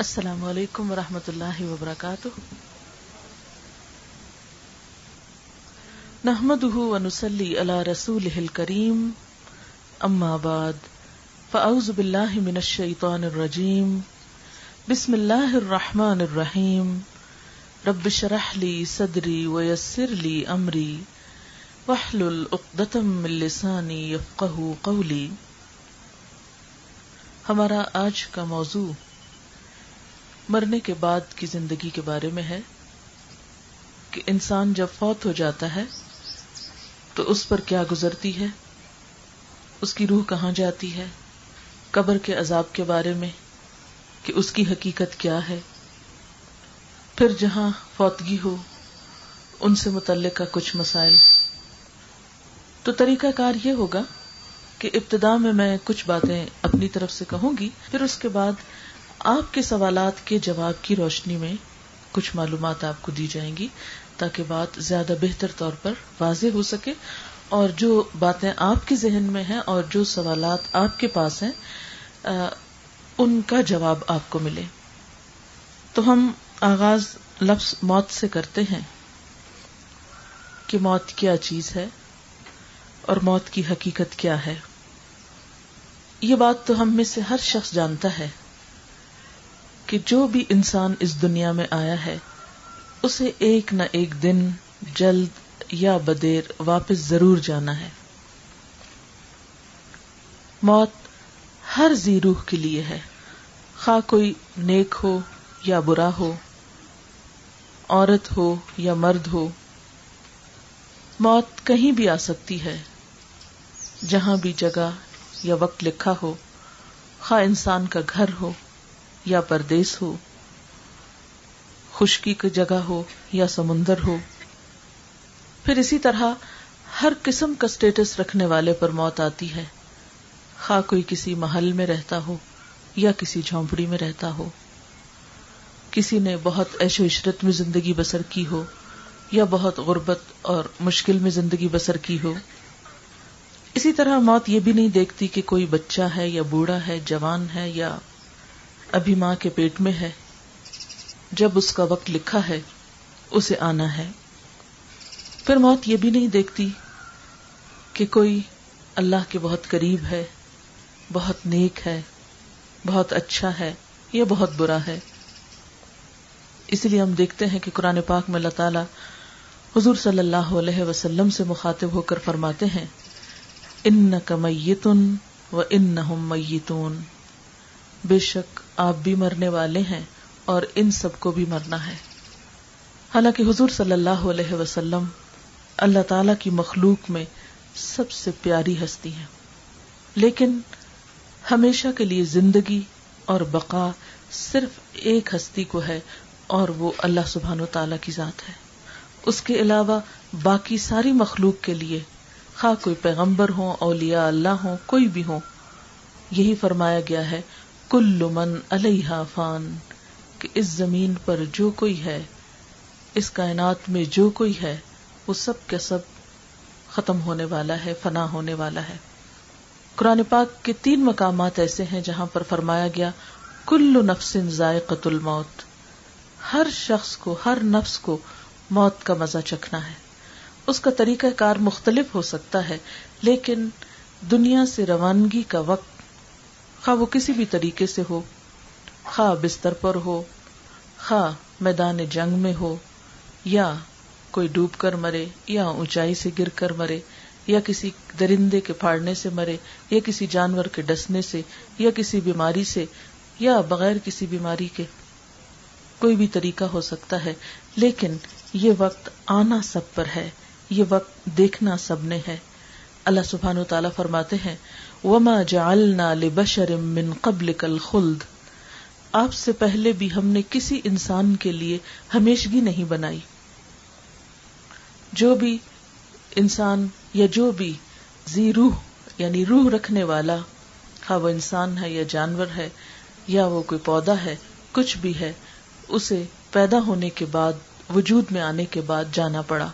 السلام علیکم ورحمۃ اللہ وبرکاتہ۔ نحمد ونسلی علی رسول کریم اما بعد، فاعوذ باللہ من الشیطان الرجیم۔ بسم اللہ الرحمن الرحیم۔ رب شرح لی صدری ویسر لی امری۔ وحلل عقدتم من لسانی یفقہ قولی۔ ہمارا آج کا موضوع مرنے کے بعد کی زندگی کے بارے میں ہے کہ انسان جب فوت ہو جاتا ہے تو اس پر کیا گزرتی ہے؟ اس کی روح کہاں جاتی ہے؟ قبر کے عذاب کے بارے میں کہ اس کی حقیقت کیا ہے؟ پھر جہاں فوتگی ہو، ان سے متعلقہ کچھ مسائل۔ تو طریقہ کار یہ ہوگا کہ ابتدا میں میں کچھ باتیں اپنی طرف سے کہوں گی، پھر اس کے بعد آپ کے سوالات کے جواب کی روشنی میں کچھ معلومات آپ کو دی جائیں گی تاکہ بات زیادہ بہتر طور پر واضح ہو سکے اور جو باتیں آپ کے ذہن میں ہیں اور جو سوالات آپ کے پاس ہیں ان کا جواب آپ کو ملے۔ تو ہم آغاز لفظ موت سے کرتے ہیں کہ موت کیا چیز ہے اور موت کی حقیقت کیا ہے۔ یہ بات تو ہم میں سے ہر شخص جانتا ہے۔ کہ جو بھی انسان اس دنیا میں آیا ہے، اسے ایک نہ ایک دن جلد یا بدیر واپس ضرور جانا ہے۔ موت ہر زی روح کے لیے ہے۔ خواہ کوئی نیک ہو یا برا ہو، عورت ہو یا مرد ہو، موت کہیں بھی آ سکتی ہے۔ جہاں بھی جگہ یا وقت لکھا ہو، خواہ انسان کا گھر ہو یا پردیس ہو، خشکی کی جگہ ہو یا سمندر ہو۔ پھر اسی طرح ہر قسم کا اسٹیٹس رکھنے والے پر موت آتی ہے۔ خواہ کوئی کسی محل میں رہتا ہو یا کسی جھونپڑی میں رہتا ہو۔ کسی نے بہت ایش و عشرت میں زندگی بسر کی ہو یا بہت غربت اور مشکل میں زندگی بسر کی ہو۔ اسی طرح موت یہ بھی نہیں دیکھتی کہ کوئی بچہ ہے یا بوڑھا ہے، جوان ہے یا ابھی ماں کے پیٹ میں ہے۔ جب اس کا وقت لکھا ہے، اسے آنا ہے۔ پھر موت یہ بھی نہیں دیکھتی کہ کوئی اللہ کے بہت قریب ہے، بہت نیک ہے، بہت اچھا ہے، یا بہت برا ہے۔ اسی لیے ہم دیکھتے ہیں کہ قرآن پاک میں اللہ تعالی حضور صلی اللہ علیہ وسلم سے مخاطب ہو کر فرماتے ہیں ان کا میتن و ان میتون بے شک آپ بھی مرنے والے ہیں اور ان سب کو بھی مرنا ہے۔ حالانکہ حضور صلی اللہ علیہ وسلم اللہ تعالی کی مخلوق میں سب سے پیاری ہستی ہے لیکن ہمیشہ کے لیے زندگی اور بقا صرف ایک ہستی کو ہے اور وہ اللہ سبحان و تعالی کی ذات ہے۔ اس کے علاوہ باقی ساری مخلوق کے لیے خواہ کوئی پیغمبر ہو اولیاء اللہ ہو کوئی بھی ہو یہی فرمایا گیا ہے کل من علیہ فان، کہ اس زمین پر جو کوئی ہے، اس کائنات میں جو کوئی ہے، وہ سب کے سب ختم ہونے والا ہے، فنا ہونے والا ہے۔ قرآن پاک کے تین مقامات ایسے ہیں جہاں پر فرمایا گیا، کل نفس ذائقت الموت۔ ہر شخص کو، ہر نفس کو موت کا مزہ چکھنا ہے۔ اس کا طریقہ کار مختلف ہو سکتا ہے، لیکن دنیا سے روانگی کا وقت خواہ وہ کسی بھی طریقے سے ہو، خواہ بستر پر ہو، خواہ میدان جنگ میں ہو، یا کوئی ڈوب کر مرے، یا اونچائی سے گر کر مرے، یا کسی درندے کے پھاڑنے سے مرے، یا کسی جانور کے ڈسنے سے، یا کسی بیماری سے، یا بغیر کسی بیماری کے۔ کوئی بھی طریقہ ہو سکتا ہے، لیکن یہ وقت آنا سب پر ہے، یہ وقت دیکھنا سب نے ہے۔ اللہ سبحان و تعالیٰ فرماتے ہیں وما جعلنا لبشر من قبل کل خلد آپ سے پہلے بھی ہم نے کسی انسان کے لیے ہمیشگی نہیں بنائی۔ جو بھی انسان یا جو بھی زی روح یعنی روح رکھنے والا ہاں وہ انسان ہے یا جانور ہے، یا وہ کوئی پودا ہے، کچھ بھی ہے، اسے پیدا ہونے کے بعد، وجود میں آنے کے بعد جانا پڑا۔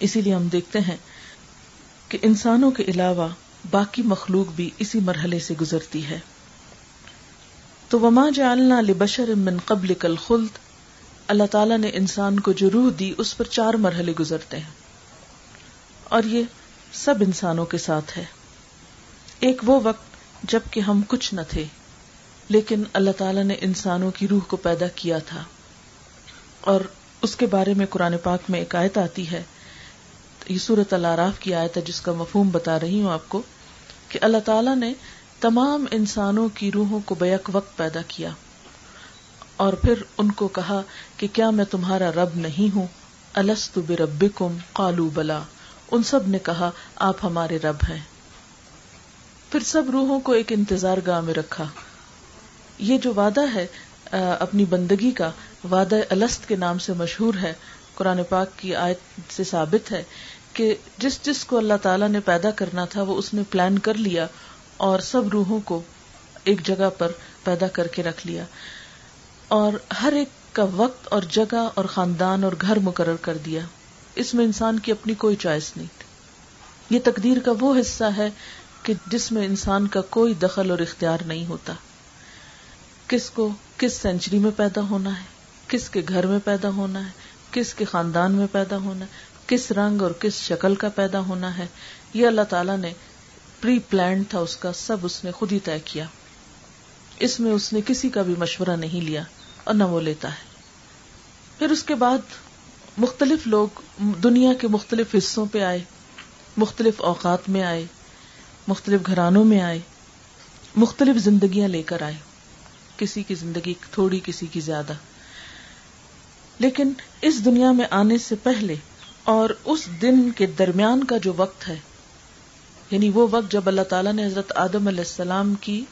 اسی لیے ہم دیکھتے ہیں کہ انسانوں کے علاوہ باقی مخلوق بھی اسی مرحلے سے گزرتی ہے۔ تو وما جعلنا لبشر من قبل کل خلد اللہ تعالیٰ نے انسان کو جو روح دی اس پر چار مرحلے گزرتے ہیں۔ اور یہ سب انسانوں کے ساتھ ہے۔ ایک وہ وقت جبکہ ہم کچھ نہ تھے، لیکن اللہ تعالیٰ نے انسانوں کی روح کو پیدا کیا تھا۔ اور اس کے بارے میں قرآن پاک میں ایک آیت آتی ہے یہ صورت العراف کی آیت ہے جس کا مفہوم بتا رہی ہوں آپ کو کہ اللہ تعالیٰ نے تمام انسانوں کی روحوں کو بیک وقت پیدا کیا اور پھر ان کو کہا کہ کیا میں تمہارا رب نہیں ہوں؟ السط برب کم بلا۔ ان سب نے کہا، آپ ہمارے رب ہیں۔ پھر سب روحوں کو ایک انتظار گاہ میں رکھا۔ یہ جو وعدہ ہے اپنی بندگی کا، وعدہ الست کے نام سے مشہور ہے۔ قرآن پاک کی آیت سے ثابت ہے کہ جس جس کو اللہ تعالیٰ نے پیدا کرنا تھا وہ اس نے پلان کر لیا اور سب روحوں کو ایک جگہ پر پیدا کر کے رکھ لیا اور ہر ایک کا وقت اور جگہ اور خاندان اور گھر مقرر کر دیا۔ اس میں انسان کی اپنی کوئی چوائس نہیں تھی۔ یہ تقدیر کا وہ حصہ ہے کہ جس میں انسان کا کوئی دخل اور اختیار نہیں ہوتا۔ کس کو کس سینچری میں پیدا ہونا ہے؟ کس کے گھر میں پیدا ہونا ہے؟ کس کے خاندان میں پیدا ہونا ہے؟ کس رنگ اور کس شکل کا پیدا ہونا ہے، یہ اللہ تعالیٰ نے پری پلان تھا، اس کا سب اس نے خود ہی طے کیا۔ اس میں اس نے کسی کا بھی مشورہ نہیں لیا اور نہ وہ لیتا ہے۔ پھر اس کے بعد مختلف لوگ دنیا کے مختلف حصوں پہ آئے، مختلف اوقات میں آئے، مختلف گھرانوں میں آئے، مختلف زندگیاں لے کر آئے۔ کسی کی زندگی تھوڑی، کسی کی زیادہ۔ لیکن اس دنیا میں آنے سے پہلے اور اس دن کے درمیان کا جو وقت ہے یعنی وہ وقت جب اللہ تعالیٰ نے حضرت آدم علیہ السلام کی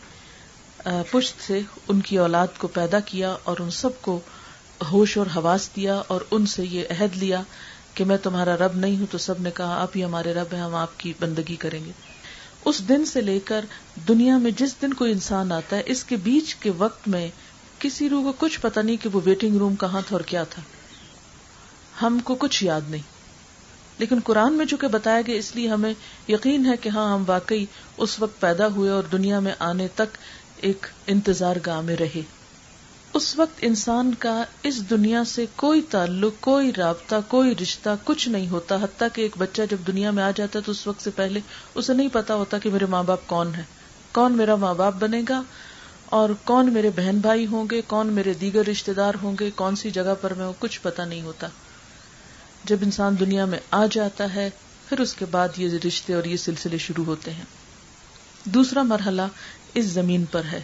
پشت سے ان کی اولاد کو پیدا کیا اور ان سب کو ہوش اور حواس دیا اور ان سے یہ عہد لیا کہ میں تمہارا رب نہیں ہوں، تو سب نے کہا، آپ ہی ہمارے رب ہیں، ہم آپ کی بندگی کریں گے۔ اس دن سے لے کر دنیا میں جس دن کوئی انسان آتا ہے، اس کے بیچ کے وقت میں کسی روح کو کچھ پتا نہیں کہ وہ ویٹنگ روم کہاں تھا اور کیا تھا۔ ہم کو کچھ یاد نہیں۔ لیکن قرآن میں چونکہ بتایا گیا، اس لیے ہمیں یقین ہے کہ ہاں ہم واقعی اس وقت پیدا ہوئے اور دنیا میں آنے تک ایک انتظار گاہ میں رہے۔ اس وقت انسان کا اس دنیا سے کوئی تعلق، کوئی رابطہ، کوئی رشتہ کچھ نہیں ہوتا۔ حتیٰ کہ ایک بچہ جب دنیا میں آ جاتا ہے تو اس وقت سے پہلے اسے نہیں پتا ہوتا کہ میرے ماں باپ کون ہے کون میرا ماں باپ بنے گا اور کون میرے بہن بھائی ہوں گے، کون میرے دیگر رشتے دار ہوں گے، کون سی جگہ پر میں کچھ پتا نہیں ہوتا۔ جب انسان دنیا میں آ جاتا ہے، پھر اس کے بعد یہ رشتے اور یہ سلسلے شروع ہوتے ہیں۔ دوسرا مرحلہ اس زمین پر ہے۔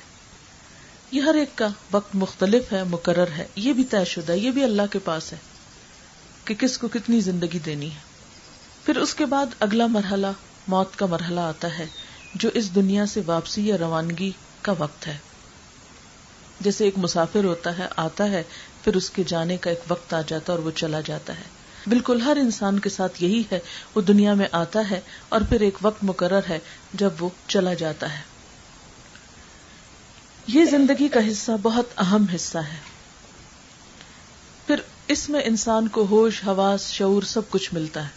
یہ ہر ایک کا وقت مختلف ہے، مقرر ہے۔ یہ بھی طے شدہ یہ بھی اللہ کے پاس ہے کہ کس کو کتنی زندگی دینی ہے۔ پھر اس کے بعد اگلا مرحلہ موت کا مرحلہ آتا ہے، جو اس دنیا سے واپسی یا روانگی کا وقت ہے۔ جیسے ایک مسافر ہوتا ہے، آتا ہے، پھر اس کے جانے کا ایک وقت آ جاتا ہے اور وہ چلا جاتا ہے۔ بالکل ہر انسان کے ساتھ یہی ہے، وہ دنیا میں آتا ہے اور پھر ایک وقت مقرر ہے جب وہ چلا جاتا ہے۔ یہ زندگی کا حصہ بہت اہم حصہ ہے۔ پھر اس میں انسان کو ہوش، حواس، شعور سب کچھ ملتا ہے۔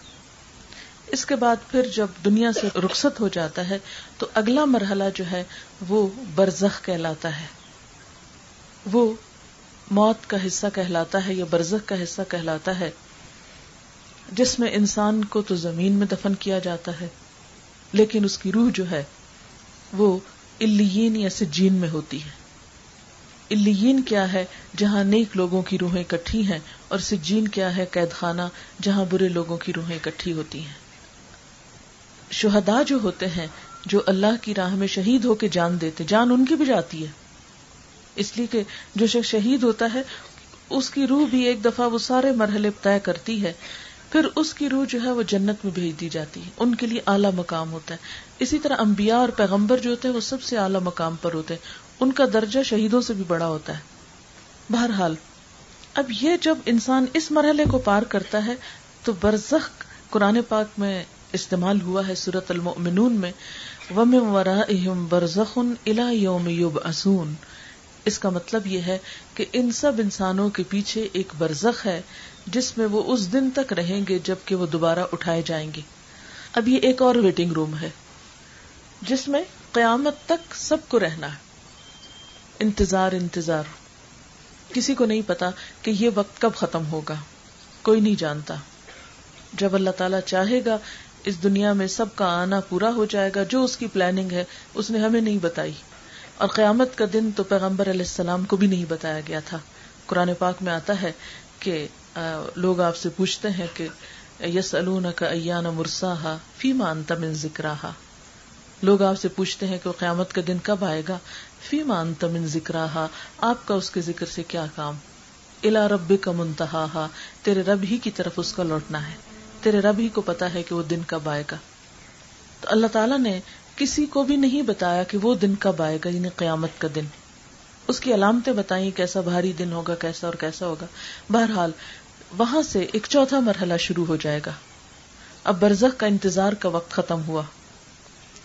اس کے بعد پھر جب دنیا سے رخصت ہو جاتا ہے، تو اگلا مرحلہ جو ہے، وہ برزخ کہلاتا ہے۔ وہ موت کا حصہ کہلاتا ہے یا برزخ کا حصہ کہلاتا ہے۔ جس میں انسان کو تو زمین میں دفن کیا جاتا ہے، لیکن اس کی روح جو ہے، وہ الین یا سجین میں ہوتی ہے۔ الین کیا ہے جہاں نیک لوگوں کی روحیں اکٹھی ہیں، اور سجین کیا ہے قید خانہ جہاں برے لوگوں کی روحیں اکٹھی ہوتی ہیں۔ شہدا جو ہوتے ہیں، جو اللہ کی راہ میں شہید ہو کے جان دیتے، جان ان کی بھی جاتی ہے۔ اس لیے کہ جو شخص شہید ہوتا ہے، اس کی روح بھی ایک دفعہ وہ سارے مرحلے طے کرتی ہے۔ پھر اس کی روح جو ہے وہ جنت میں بھیج دی جاتی ہے۔ ان کے لیے اعلیٰ مقام ہوتا ہے۔ اسی طرح انبیاء اور پیغمبر جو ہوتے ہیں وہ سب سے اعلیٰ مقام پر ہوتے ہیں۔ ان کا درجہ شہیدوں سے بھی بڑا ہوتا ہے۔ بہرحال، اب یہ جب انسان اس مرحلے کو پار کرتا ہے، تو برزخ قرآن پاک میں استعمال ہوا ہے سورت المؤمنون میں۔ وم برزخ الا یوم یوب اس کا مطلب یہ ہے کہ ان سب انسانوں کے پیچھے ایک برزخ ہے۔ جس میں وہ اس دن تک رہیں گے جبکہ وہ دوبارہ اٹھائے جائیں گے اب یہ ایک اور ویٹنگ روم ہے، جس میں قیامت تک سب کو رہنا ہے۔ انتظار انتظار۔ کسی کو نہیں پتا کہ یہ وقت کب ختم ہوگا۔ کوئی نہیں جانتا۔ جب اللہ تعالیٰ چاہے گا، اس دنیا میں سب کا آنا پورا ہو جائے گا، جو اس کی پلاننگ ہے، اس نے ہمیں نہیں بتائی۔ اور قیامت کا دن تو پیغمبر علیہ السلام کو بھی نہیں بتایا گیا تھا۔ قرآن پاک میں آتا ہے کہ لوگ آپ سے پوچھتے ہیں کہ یس کا ایان مرسا فیما من ذکر لوگ آپ سے پوچھتے ہیں کہ وہ قیامت کا دن کب آئے گا؟ فیما من ذکر آپ کا اس کے ذکر سے کیا کام؟ الا رب کا منتہا تیرے رب ہی کی طرف اس کا لوٹنا ہے۔ تیرے رب ہی کو پتا ہے کہ وہ دن کب آئے گا۔ تو اللہ تعالیٰ نے کسی کو بھی نہیں بتایا کہ وہ دن کب آئے گا یعنی قیامت کا دن۔ اس کی علامتیں بتائیں کیسا بھاری دن ہوگا، کیسا اور کیسا ہوگا۔ بہرحال وہاں سے ایک چوتھا مرحلہ شروع ہو جائے گا۔ اب برزخ کا انتظار کا وقت ختم ہوا۔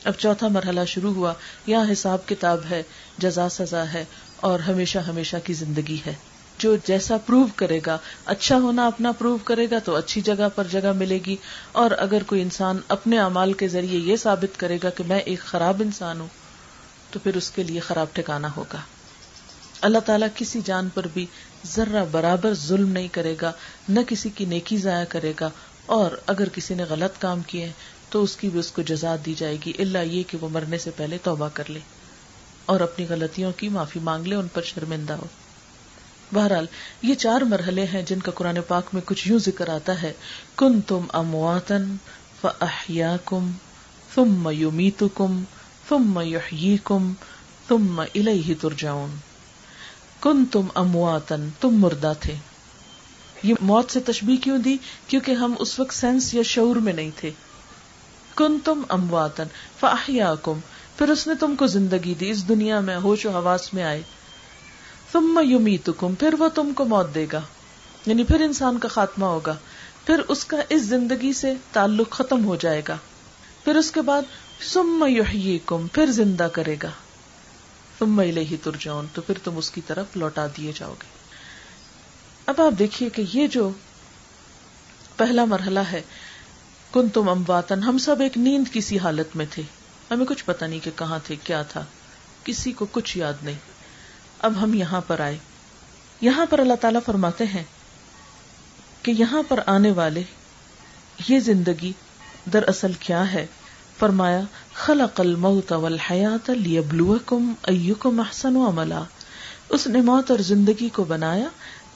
اب چوتھا مرحلہ شروع ہوا۔ یہاں حساب کتاب ہے، جزا سزا ہے اور ہمیشہ ہمیشہ کی زندگی ہے۔ جو جیسا پروو کرے گا اچھا ہونا اپنا پروو کرے گا تو اچھی جگہ پر جگہ ملے گی۔ اور اگر کوئی انسان اپنے امال کے ذریعے یہ ثابت کرے گا کہ میں ایک خراب انسان ہوں، تو پھر اس کے لیے خراب ٹھکانا ہوگا۔ اللہ تعالیٰ کسی جان پر بھی ذرہ برابر ظلم نہیں کرے گا، نہ کسی کی نیکی ضائع کرے گا۔ اور اگر کسی نے غلط کام کیے تو اس کی بھی اس کو جزا دی جائے گی اللہ یہ کہ وہ مرنے سے پہلے توبہ کر لے۔ اور اپنی غلطیوں کی معافی مانگ لے، ان پر شرمندہ ہو۔ بہرحال، یہ چار مرحلے ہیں جن کا قرآن پاک میں کچھ یوں ذکر آتا ہے۔ کن تم امواتن فیا کم تم میومیت کم تم میوحی کم تم الہ ترجاؤن کن تم امواتن، تم مردہ تھے۔ یہ موت سے تشبیح کیوں دی؟ کیونکہ ہم اس وقت سینس یا شعور میں نہیں تھے۔ کن تم امواتن فاحیا کم پھر اس نے تم کو زندگی دی، اس دنیا میں ہوش و حواس میں آئے۔ تم یمیتکم، پھر وہ تم کو موت دے گا۔ یعنی پھر انسان کا خاتمہ ہوگا۔ پھر اس کا اس زندگی سے تعلق ختم ہو جائے گا۔ پھر اس کے بعد سم یحییکم، پھر زندہ کرے گا۔ تم الیہ ترجعون، تو پھر تم اس کی طرف لوٹا دیے جاؤ گے۔ اب آپ دیکھیے کہ یہ جو پہلا مرحلہ ہے کن تم امواتن، ہم سب ایک نیند کسی حالت میں تھے۔ ہمیں کچھ پتا نہیں کہ کہاں تھے، کیا تھا۔ کسی کو کچھ یاد نہیں۔ اب ہم یہاں پر آئے۔ یہاں پر اللہ تعالی فرماتے ہیں کہ یہاں پر آنے والے، یہ زندگی دراصل کیا ہے؟ فرمایا خلق الموت والحیات لیبلوکم ایکم احسن عملا۔ اس نے موت اور زندگی کو بنایا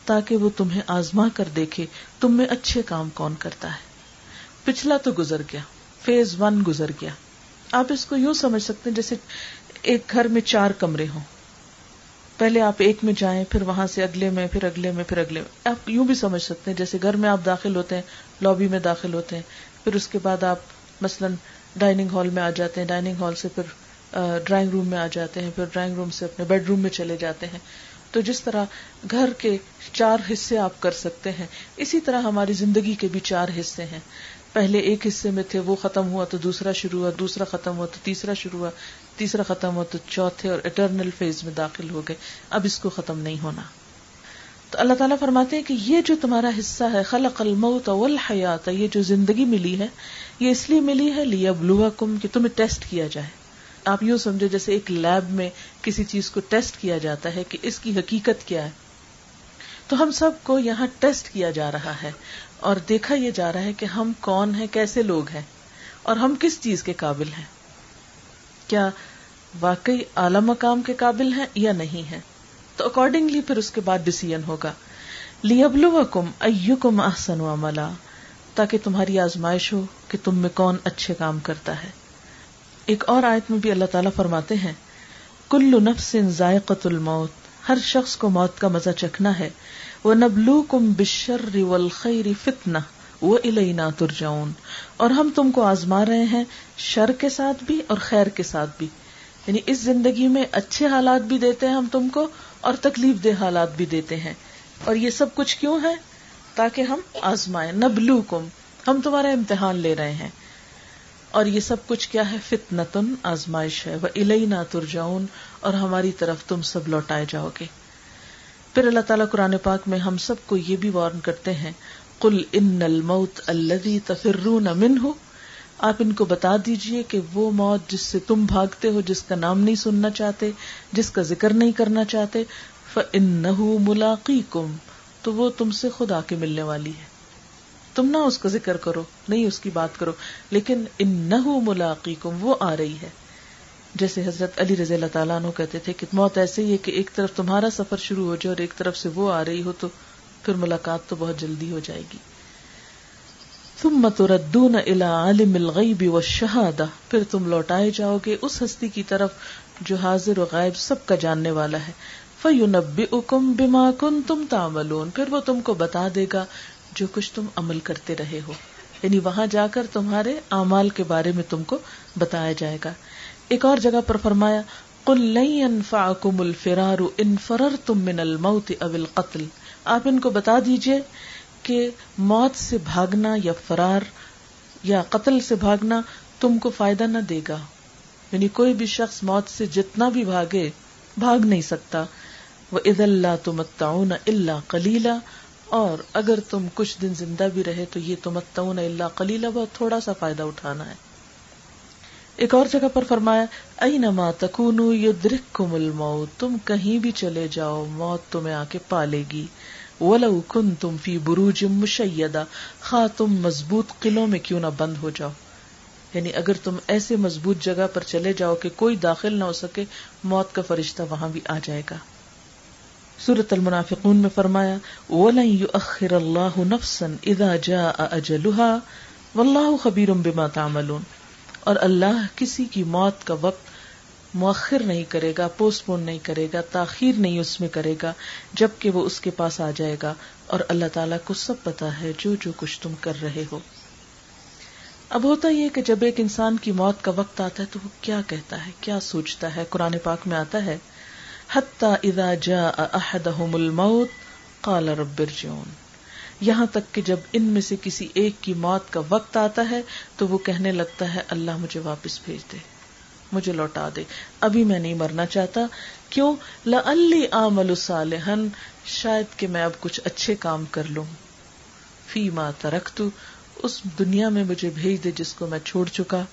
تاکہ وہ تمہیں آزما کر دیکھے تم میں اچھے کام کون کرتا ہے۔ پچھلا تو گزر گیا، فیز ون گزر گیا۔ آپ اس کو یوں سمجھ سکتے ہیں جیسے ایک گھر میں چار کمرے ہوں۔ پہلے آپ ایک میں جائیں، پھر وہاں سے اگلے میں، پھر اگلے میں، پھر اگلے میں۔ آپ یوں بھی سمجھ سکتے ہیں جیسے گھر میں آپ داخل ہوتے ہیں لابی میں داخل ہوتے ہیں، پھر اس کے بعد آپ مثلاً ڈائننگ ہال میں آ جاتے ہیں، ڈائننگ ہال سے پھر ڈرائنگ روم میں آ جاتے ہیں، پھر ڈرائنگ روم سے اپنے بیڈ روم میں چلے جاتے ہیں۔ تو جس طرح گھر کے چار حصے آپ کر سکتے ہیں، اسی طرح ہماری زندگی کے بھی چار حصے ہیں۔ پہلے ایک حصے میں تھے، وہ ختم ہوا تو دوسرا شروع ہوا، دوسرا ختم ہوا تو تیسرا شروع ہوا، تیسرا ختم ہوا تو چوتھے اور اٹرنل فیز میں داخل ہو گئے۔ اب اس کو ختم نہیں ہونا۔ تو اللہ تعالیٰ فرماتے ہیں کہ یہ جو تمہارا حصہ ہے، خلق الموت والحیات، یہ جو زندگی ملی ہے، یہ اس لیے ملی ہے لیا بلوا کم کہ تمہیں ٹیسٹ کیا جائے۔ آپ یوں سمجھے جیسے ایک لیب میں کسی چیز کو ٹیسٹ کیا جاتا ہے کہ اس کی حقیقت کیا ہے۔ تو ہم سب کو یہاں ٹیسٹ کیا جا رہا ہے اور دیکھا یہ جا رہا ہے کہ ہم کون ہیں، کیسے لوگ ہیں اور ہم کس چیز کے قابل ہیں۔ کیا واقعی اعلی مقام کے قابل ہیں یا نہیں ہے تو اکارڈنگلی پھر اس کے بعد ڈسیزن ہوگا۔ لیبلو کم کم احسن و عملہ تاکہ تمہاری آزمائش ہو کہ تم میں کون اچھے کام کرتا ہے۔ ایک اور آیت میں بھی اللہ تعالیٰ فرماتے ہیں، کل نفس ذائقت الموت، ہر شخص کو موت کا مزہ چکھنا ہے۔ وہ نبلو کم بشر خیری فتنا وہ الینا ترجاؤن اور ہم تم کو آزما رہے ہیں شر کے ساتھ بھی اور خیر کے ساتھ بھی۔ یعنی اس زندگی میں اچھے حالات بھی دیتے ہیں ہم تم کو اور تکلیف دہ حالات بھی دیتے ہیں۔ اور یہ سب کچھ کیوں ہے؟ تاکہ ہم آزمائے نبلو کم ہم تمہارا امتحان لے رہے ہیں۔ اور یہ سب کچھ کیا ہے؟ فتنتن، آزمائش ہے۔ وہ الینا ترجاؤن اور ہماری طرف تم سب لوٹائے جاؤ گے۔ پھر اللہ تعالیٰ قرآن پاک میں ہم سب کو یہ بھی وارن کرتے ہیں کل ان الموت الذي تفرون منه آپ ان کو بتا دیجیے کہ وہ موت جس سے تم بھاگتے ہو، جس کا نام نہیں سننا چاہتے، جس کا ذکر نہیں کرنا چاہتے، فَإِنَّهُ مُلَاقِيكُمْ، تو وہ تم سے خود آ کے ملنے والی ہے۔ تم نہ اس کا ذکر کرو، نہیں اس کی بات کرو، لیکن انہو ملاقیکم وہ آ رہی ہے۔ جیسے حضرت علی رضی اللہ تعالیٰ عنہ کہتے تھے کہ موت ایسے ہی ہے کہ ایک طرف تمہارا سفر شروع ہو جائے اور ایک طرف سے وہ آ رہی ہو تو پھر ملاقات تو بہت جلدی ہو جائے گی۔ ثم تردون الى عالم الغیب والشہادہ۔ پھر تم لوٹائے جاؤ گے اس ہستی کی طرف جو حاضر و غائب سب کا جاننے والا ہے۔ فَيُنَبِّئُكُمْ بِمَا كُنْتُمْ تَعْمَلُونَ۔ پھر وہ تم کو بتا دے گا جو کچھ تم عمل کرتے رہے ہو۔ یعنی وہاں جا کر تمہارے اعمال کے بارے میں تم کو بتایا جائے گا۔ ایک اور جگہ پر فرمایا کل لن فاکم الفرار ان فرر تم من الموت او القتل۔ آپ ان کو بتا دیجیے کہ موت سے بھاگنا یا فرار یا قتل سے بھاگنا تم کو فائدہ نہ دے گا۔ یعنی کوئی بھی شخص موت سے جتنا بھی بھاگے، بھاگ نہیں سکتا۔ وہ اد اللہ تم اللہ کلیلہ اور اگر تم کچھ دن زندہ بھی رہے تو یہ تمتعون اللہ کلیلہ بہت تھوڑا سا فائدہ اٹھانا ہے۔ ایک اور جگہ پر فرمایا اینما تکونو یدرککم الموت؟ تم کہیں بھی چلے جاؤ، موت تمہیں آ کے پالے گی۔ ولو کنتم فی بروج مشیدہ، خواہ تم مضبوط قلعوں میں کیوں نہ بند ہو جاؤ۔ یعنی اگر تم ایسے مضبوط جگہ پر چلے جاؤ کہ کوئی داخل نہ ہو سکے، موت کا فرشتہ وہاں بھی آ جائے گا۔ سورت المنافقون میں فرمایا، وَلَن يُؤَخِّرَ اللَّهُ نَفْسًا إِذَا جَاءَ أَجَلُهَا، وَاللَّهُ خَبِيرٌ بِمَا تَعْمَلُونَ۔ اور اللہ کسی کی موت کا وقت مؤخر نہیں کرے گا پوسٹ پون نہیں کرے گا، تاخیر نہیں اس میں کرے گا، جبکہ وہ اس کے پاس آ جائے گا۔ اور اللہ تعالیٰ کو سب پتا ہے جو جو کچھ تم کر رہے ہو۔ اب ہوتا یہ کہ جب ایک انسان کی موت کا وقت آتا ہے تو وہ کیا کہتا ہے، کیا سوچتا ہے؟ قرآن پاک میں آتا ہے اذا جاء احدهم الموت قال رب ارجعون۔ یہاں تک کہ جب ان میں سے کسی ایک کی موت کا وقت آتا ہے تو وہ کہنے لگتا ہے، اللہ مجھے واپس بھیج دے۔ مجھے لوٹا دے۔ ابھی میں نہیں مرنا چاہتا۔ کیوں؟ لعلی عامل صالحن شاید کہ میں اب کچھ اچھے کام کر لوں۔ فی ما ترکت، اس دنیا میں مجھے بھیج دے جس کو میں چھوڑ چکا۔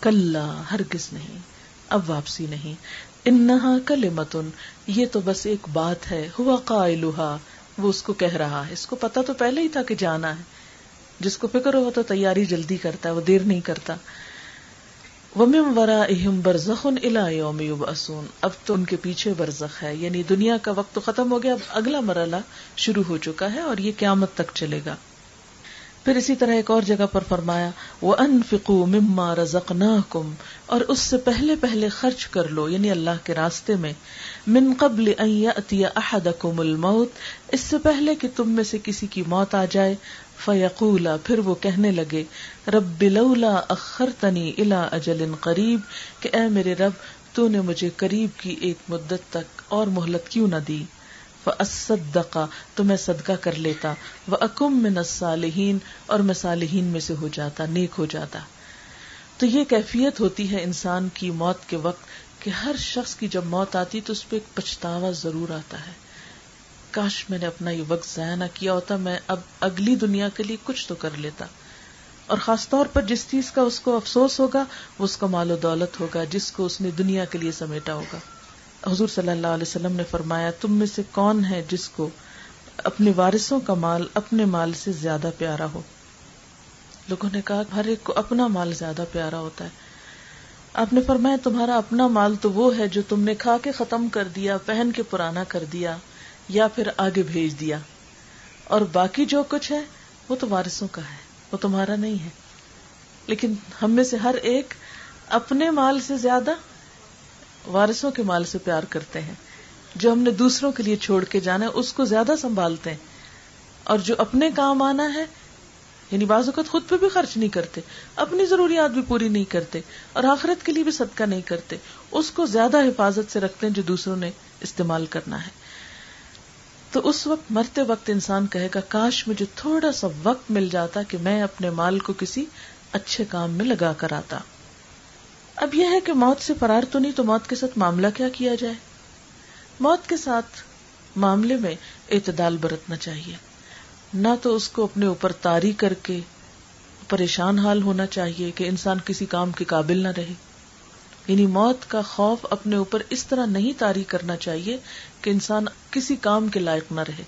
کل ہرگز نہیں، اب واپسی نہیں۔ انہا کلمتن، یہ تو بس ایک بات ہے۔ ہوا قائلها وہ اس کو کہہ رہا ہے۔ اس کو پتا تو پہلے ہی تھا کہ جانا ہے۔ جس کو فکر ہو تو تیاری جلدی کرتا ہے، وہ دیر نہیں کرتا۔ ومم ورا اہم برزخ یوم یبعثون. اب تو ان کے پیچھے برزخ ہے. یعنی دنیا کا وقت تو ختم ہو گیا، اب اگلا مرحلہ شروع ہو چکا ہے اور یہ قیامت تک چلے گا۔ پھر اسی طرح ایک اور جگہ پر فرمایا وہ انفکو مما رزق اور اس سے پہلے پہلے خرچ کر لو یعنی اللہ کے راستے میں، من قبل ان یأتی احدکم الموت، اس سے پہلے کہ تم میں سے کسی کی موت آ جائے فیقولا پھر وہ کہنے لگے، رب لولا اخرتنی الى اجل قریب، کہ اے میرے رب، تو نے مجھے قریب کی ایک مدت تک اور مہلت کیوں نہ دی؟ فصدقا تو میں صدقہ کر لیتا وہ اکم من الصالحین اور میں صالحین میں سے ہو جاتا، نیک ہو جاتا۔ تو یہ کیفیت ہوتی ہے انسان کی موت کے وقت، کہ ہر شخص کی جب موت آتی تو اس پہ ایک پچھتاوا ضرور آتا ہے۔ کاش میں نے اپنا یہ وقت ضائع نہ کیا ہوتا، میں اب اگلی دنیا کے لیے کچھ تو کر لیتا۔ اور خاص طور پر جس چیز کا اس کو افسوس ہوگا، وہ اس کا مال و دولت ہوگا، جس کو اس نے دنیا کے لیے سمیٹا ہوگا۔ حضور صلی اللہ علیہ وسلم نے فرمایا، تم میں سے کون ہے جس کو اپنے وارثوں کا مال، اپنے مال سے زیادہ پیارا ہو؟ لوگوں نے کہا، ہر ایک کو اپنا مال زیادہ پیارا ہوتا ہے۔ آپ نے فرمایا، تمہارا اپنا مال تو وہ ہے جو تم نے کھا کے ختم کر دیا، پہن کے پرانا کر دیا۔ یا پھر آگے بھیج دیا۔ اور باقی جو کچھ ہے، وہ تو وارثوں کا ہے، وہ تمہارا نہیں ہے۔ لیکن ہم میں سے ہر ایک اپنے مال سے زیادہ وارثوں کے مال سے پیار کرتے ہیں۔ جو ہم نے دوسروں کے لیے چھوڑ کے جانا ہے، اس کو زیادہ سنبھالتے ہیں۔ اور جو اپنے کام آنا ہے یعنی بعض اوقات خود پہ بھی خرچ نہیں کرتے، اپنی ضروریات بھی پوری نہیں کرتے، اور آخرت کے لیے بھی صدقہ نہیں کرتے، اس کو زیادہ حفاظت سے رکھتے ہیں جو دوسروں نے استعمال کرنا ہے۔ تو اس وقت مرتے وقت انسان کہے گا، کاش مجھے تھوڑا سا وقت مل جاتا کہ میں اپنے مال کو کسی اچھے کام میں لگا کر آتا۔ اب یہ ہے کہ موت سے فرار تو نہیں، تو موت کے ساتھ معاملہ کیا کیا جائے؟ موت کے ساتھ معاملے میں اعتدال برتنا چاہیے۔ نہ تو اس کو اپنے اوپر تاری کر کے پریشان حال ہونا چاہیے کہ انسان کسی کام کے قابل نہ رہے۔ یعنی موت کا خوف اپنے اوپر اس طرح نہیں تاری کرنا چاہیے کہ انسان کسی کام کے لائق نہ رہے،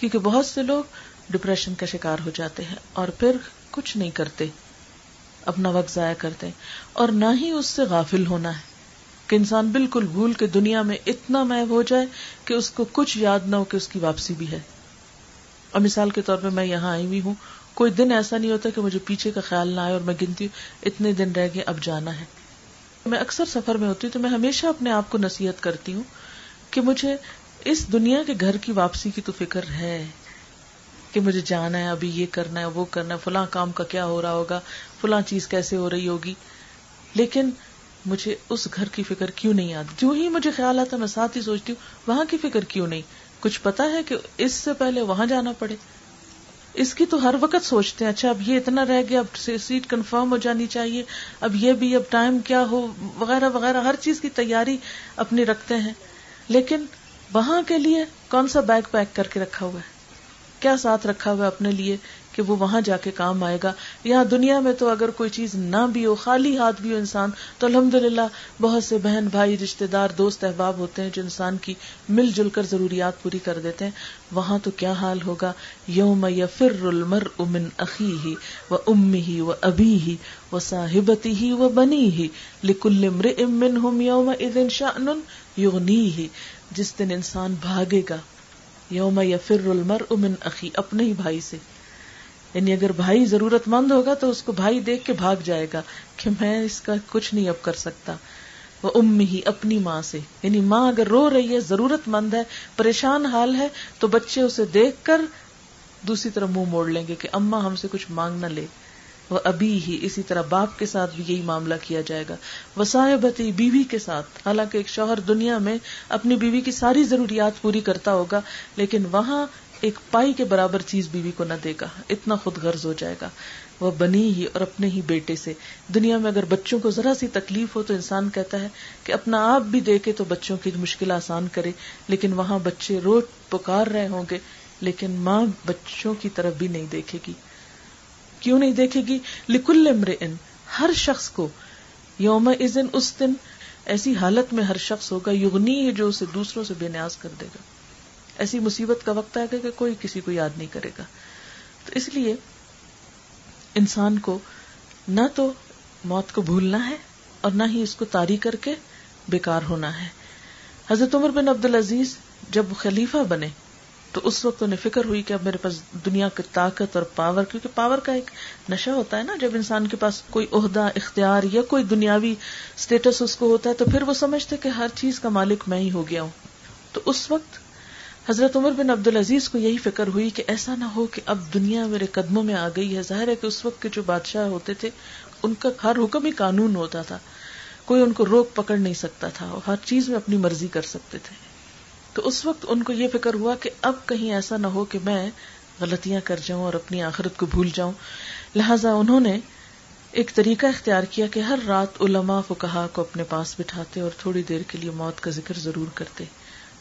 کیونکہ بہت سے لوگ ڈپریشن کا شکار ہو جاتے ہیں اور پھر کچھ نہیں کرتے، اپنا وقت ضائع کرتے اور نہ ہی اس سے غافل ہونا ہے کہ انسان بالکل بھول کے دنیا میں اتنا محب ہو جائے کہ اس کو کچھ یاد نہ ہو کہ اس کی واپسی بھی ہے۔ اور مثال کے طور پہ میں یہاں آئی ہوئی ہوں، کوئی دن ایسا نہیں ہوتا کہ مجھے پیچھے کا خیال نہ آئے اور میں گنتی ہوں، اتنے دن رہ گئے، اب جانا ہے۔ میں اکثر سفر میں ہوتی ہوں تو میں ہمیشہ اپنے آپ کو نصیحت کرتی ہوں کہ مجھے اس دنیا کے گھر کی واپسی کی تو فکر ہے کہ مجھے جانا ہے، ابھی یہ کرنا ہے، وہ کرنا ہے، فلاں کام کا کیا ہو رہا ہوگا، فلاں چیز کیسے ہو رہی ہوگی۔ لیکن مجھے اس گھر کی فکر کیوں نہیں آتی؟ جو ہی مجھے خیال آتا میں ساتھ ہی سوچتی ہوں، وہاں کی فکر کیوں نہیں؟ کچھ پتا ہے کہ اس سے پہلے وہاں جانا پڑے۔ اس کی تو ہر وقت سوچتے ہیں اچھا اب یہ اتنا رہ گیا، اب سیٹ کنفرم ہو جانی چاہیے، اب یہ بھی، اب ٹائم کیا ہو، وغیرہ وغیرہ، ہر چیز کی تیاری اپنی رکھتے ہیں۔ لیکن وہاں کے لیے کون سا بیگ پیک کر کے رکھا ہوا ہے؟ کیا ساتھ رکھا ہوا ہے اپنے لیے؟ کہ وہ وہاں جا کے کام آئے گا۔ یہاں دنیا میں تو اگر کوئی چیز نہ بھی ہو، خالی ہاتھ بھی ہو انسان، تو الحمد للہ بہت سے بہن بھائی رشتے دار، دوست، احباب ہوتے ہیں جو انسان کی مل جل کر ضروریات پوری کر دیتے ہیں۔ وہاں تو کیا حال ہوگا؟ یوم یا المر امن عقی ہی و ام ہی و ابھی ہی و صاحبتی ہی و بنی ہی لکل امر امن ہم یوم ادن شان یغنی ہی جس دن انسان بھاگے گا، یوم یا المر امن عقی اپنے ہی بھائی سے۔ یعنی اگر بھائی ضرورت مند ہوگا تو اس کو بھائی دیکھ کے بھاگ جائے گا کہ میں اس کا کچھ نہیں اب کر سکتا۔ وہ ام ہی اپنی ماں سے۔ یعنی ماں اگر رو رہی ہے، ضرورت مند ہے، پریشان حال ہے، تو بچے اسے دیکھ کر دوسری طرح منہ موڑ لیں گے کہ اما ہم سے کچھ مانگ نہ لے۔ وہ ابھی ہی اسی طرح باپ کے ساتھ بھی یہی معاملہ کیا جائے گا۔ وسائبتی بیوی کے ساتھ۔ حالانکہ ایک شوہر دنیا میں اپنی بیوی کی ساری ضروریات پوری کرتا ہوگا، لیکن وہاں ایک پائی کے برابر چیز بیوی کو نہ دے گا، اتنا خود غرض ہو جائے گا۔ وہ بنی ہی اور اپنے ہی بیٹے سے۔ دنیا میں اگر بچوں کو ذرا سی تکلیف ہو تو انسان کہتا ہے کہ اپنا آپ بھی دیکھے تو بچوں کی مشکل آسان کرے، لیکن وہاں بچے روز پکار رہے ہوں گے، لیکن ماں بچوں کی طرف بھی نہیں دیکھے گی۔ کیوں نہیں دیکھے گی؟ لکل امر ان ہر شخص کو۔ یوم اس دن، ایسی حالت میں ہر شخص ہوگا، یغنی ہے جو اسے دوسروں سے بے نیاز کر دے گا۔ ایسی مصیبت کا وقت آئے گا کہ کوئی کسی کو یاد نہیں کرے گا۔ تو اس لیے انسان کو نہ تو موت کو بھولنا ہے اور نہ ہی اس کو تاری کر کے بیکار ہونا ہے۔ حضرت عمر بن عبد العزیز جب خلیفہ بنے تو اس وقت انہیں فکر ہوئی کہ اب میرے پاس دنیا کی طاقت اور پاور کیونکہ پاور کا ایک نشہ ہوتا ہے نا، جب انسان کے پاس کوئی عہدہ، اختیار یا کوئی دنیاوی اسٹیٹس اس کو ہوتا ہے تو پھر وہ سمجھتے کہ ہر چیز کا مالک میں ہی ہو گیا ہوں۔ تو اس وقت حضرت عمر بن عبد العزیز کو یہی فکر ہوئی کہ ایسا نہ ہو کہ اب دنیا میرے قدموں میں آ گئی ہے۔ ظاہر ہے کہ اس وقت کے جو بادشاہ ہوتے تھے، ان کا ہر حکم ہی قانون ہوتا تھا۔ کوئی ان کو روک پکڑ نہیں سکتا تھا اور ہر چیز میں اپنی مرضی کر سکتے تھے۔ تو اس وقت ان کو یہ فکر ہوا کہ اب کہیں ایسا نہ ہو کہ میں غلطیاں کر جاؤں اور اپنی آخرت کو بھول جاؤں۔ لہذا انہوں نے ایک طریقہ اختیار کیا کہ ہر رات علماء فکہ کو اپنے پاس بٹھاتے اور تھوڑی دیر کے لیے موت کا ذکر ضرور کرتے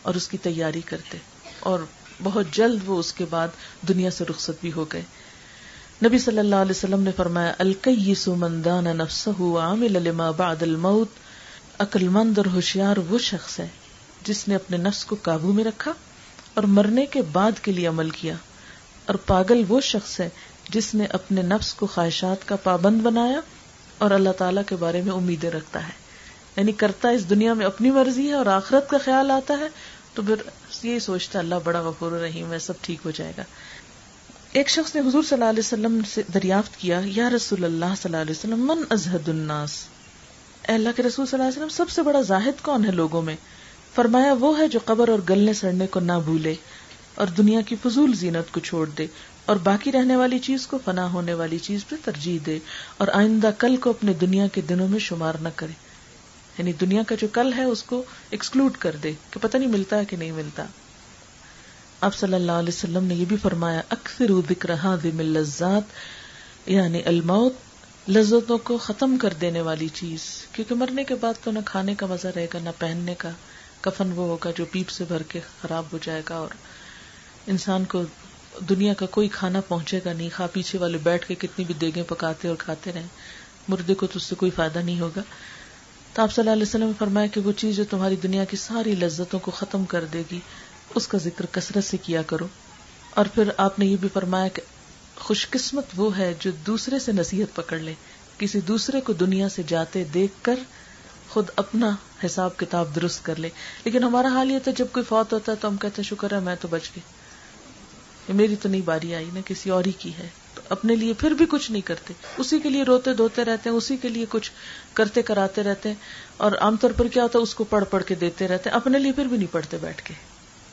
اور اس کی تیاری کرتے۔ اور بہت جلد وہ اس کے بعد دنیا سے رخصت بھی ہو گئے۔ نبی صلی اللہ علیہ وسلم نے فرمایا الکیس مندان عامل لما بعد الموت عقل مند اور ہوشیار وہ شخص ہے جس نے اپنے نفس کو قابو میں رکھا اور مرنے کے بعد کے لیے عمل کیا۔ اور پاگل وہ شخص ہے جس نے اپنے نفس کو خواہشات کا پابند بنایا اور اللہ تعالی کے بارے میں امیدیں رکھتا ہے۔ یعنی کرتا اس دنیا میں اپنی مرضی ہے اور آخرت کا خیال آتا ہے تو پھر یہی سوچتا اللہ بڑا غفور رحیم ہے، سب ٹھیک ہو جائے گا۔ ایک شخص نے حضور صلی اللہ علیہ وسلم سے دریافت کیا، یا رسول اللہ صلی اللہ علیہ وسلم، من ازہد الناس۔ اے اللہ کے رسول صلی اللہ علیہ وسلم، سب سے بڑا زاہد کون ہے لوگوں میں؟ فرمایا، وہ ہے جو قبر اور گلنے سڑنے کو نہ بھولے اور دنیا کی فضول زینت کو چھوڑ دے اور باقی رہنے والی چیز کو فنا ہونے والی چیز پہ ترجیح دے اور آئندہ کل کو اپنے دنیا کے دنوں میں شمار نہ کرے۔ یعنی دنیا کا جو کل ہے اس کو ایکسکلوڈ کر دے کہ پتہ نہیں ملتا ہے کہ نہیں ملتا۔ آپ صلی اللہ علیہ وسلم نے یہ بھی فرمایا اکثر ذکر لذات یعنی الموت، لذتوں کو ختم کر دینے والی چیز۔ کیونکہ مرنے کے بعد تو نہ کھانے کا مزہ رہے گا، نہ پہننے کا۔ کفن وہ ہوگا جو پیپ سے بھر کے خراب ہو جائے گا اور انسان کو دنیا کا کوئی کھانا پہنچے گا نہیں، خواہ پیچھے والے بیٹھ کے کتنی بھی دیگیں پکاتے اور کھاتے رہیں۔ مردے کو تو اس سے کوئی فائدہ نہیں ہوگا۔ تو آپ صلی اللہ علیہ وسلم نے فرمایا کہ وہ چیز جو تمہاری دنیا کی ساری لذتوں کو ختم کر دے گی، اس کا ذکر کثرت سے کیا کرو۔ اور پھر آپ نے یہ بھی فرمایا کہ خوش قسمت وہ ہے جو دوسرے سے نصیحت پکڑ لے۔ کسی دوسرے کو دنیا سے جاتے دیکھ کر خود اپنا حساب کتاب درست کر لے۔ لیکن ہمارا حال یہ تھا، جب کوئی فوت ہوتا ہے تو ہم کہتے ہیں، شکر ہے، میں تو بچ گئی۔ میری تو نہیں باری آئی نا کسی اور ہی کی ہے۔ تو اپنے لیے پھر بھی کچھ نہیں کرتے۔ اسی کے لیے روتے دھوتے رہتے ہیں، اسی کے لیے کچھ کرتے کراتے رہتے ہیں اور عام طور پر کیا ہوتا ہے، اس کو پڑھ پڑھ کے دیتے رہتے ہیں، اپنے لیے پھر بھی نہیں پڑھتے بیٹھ کے۔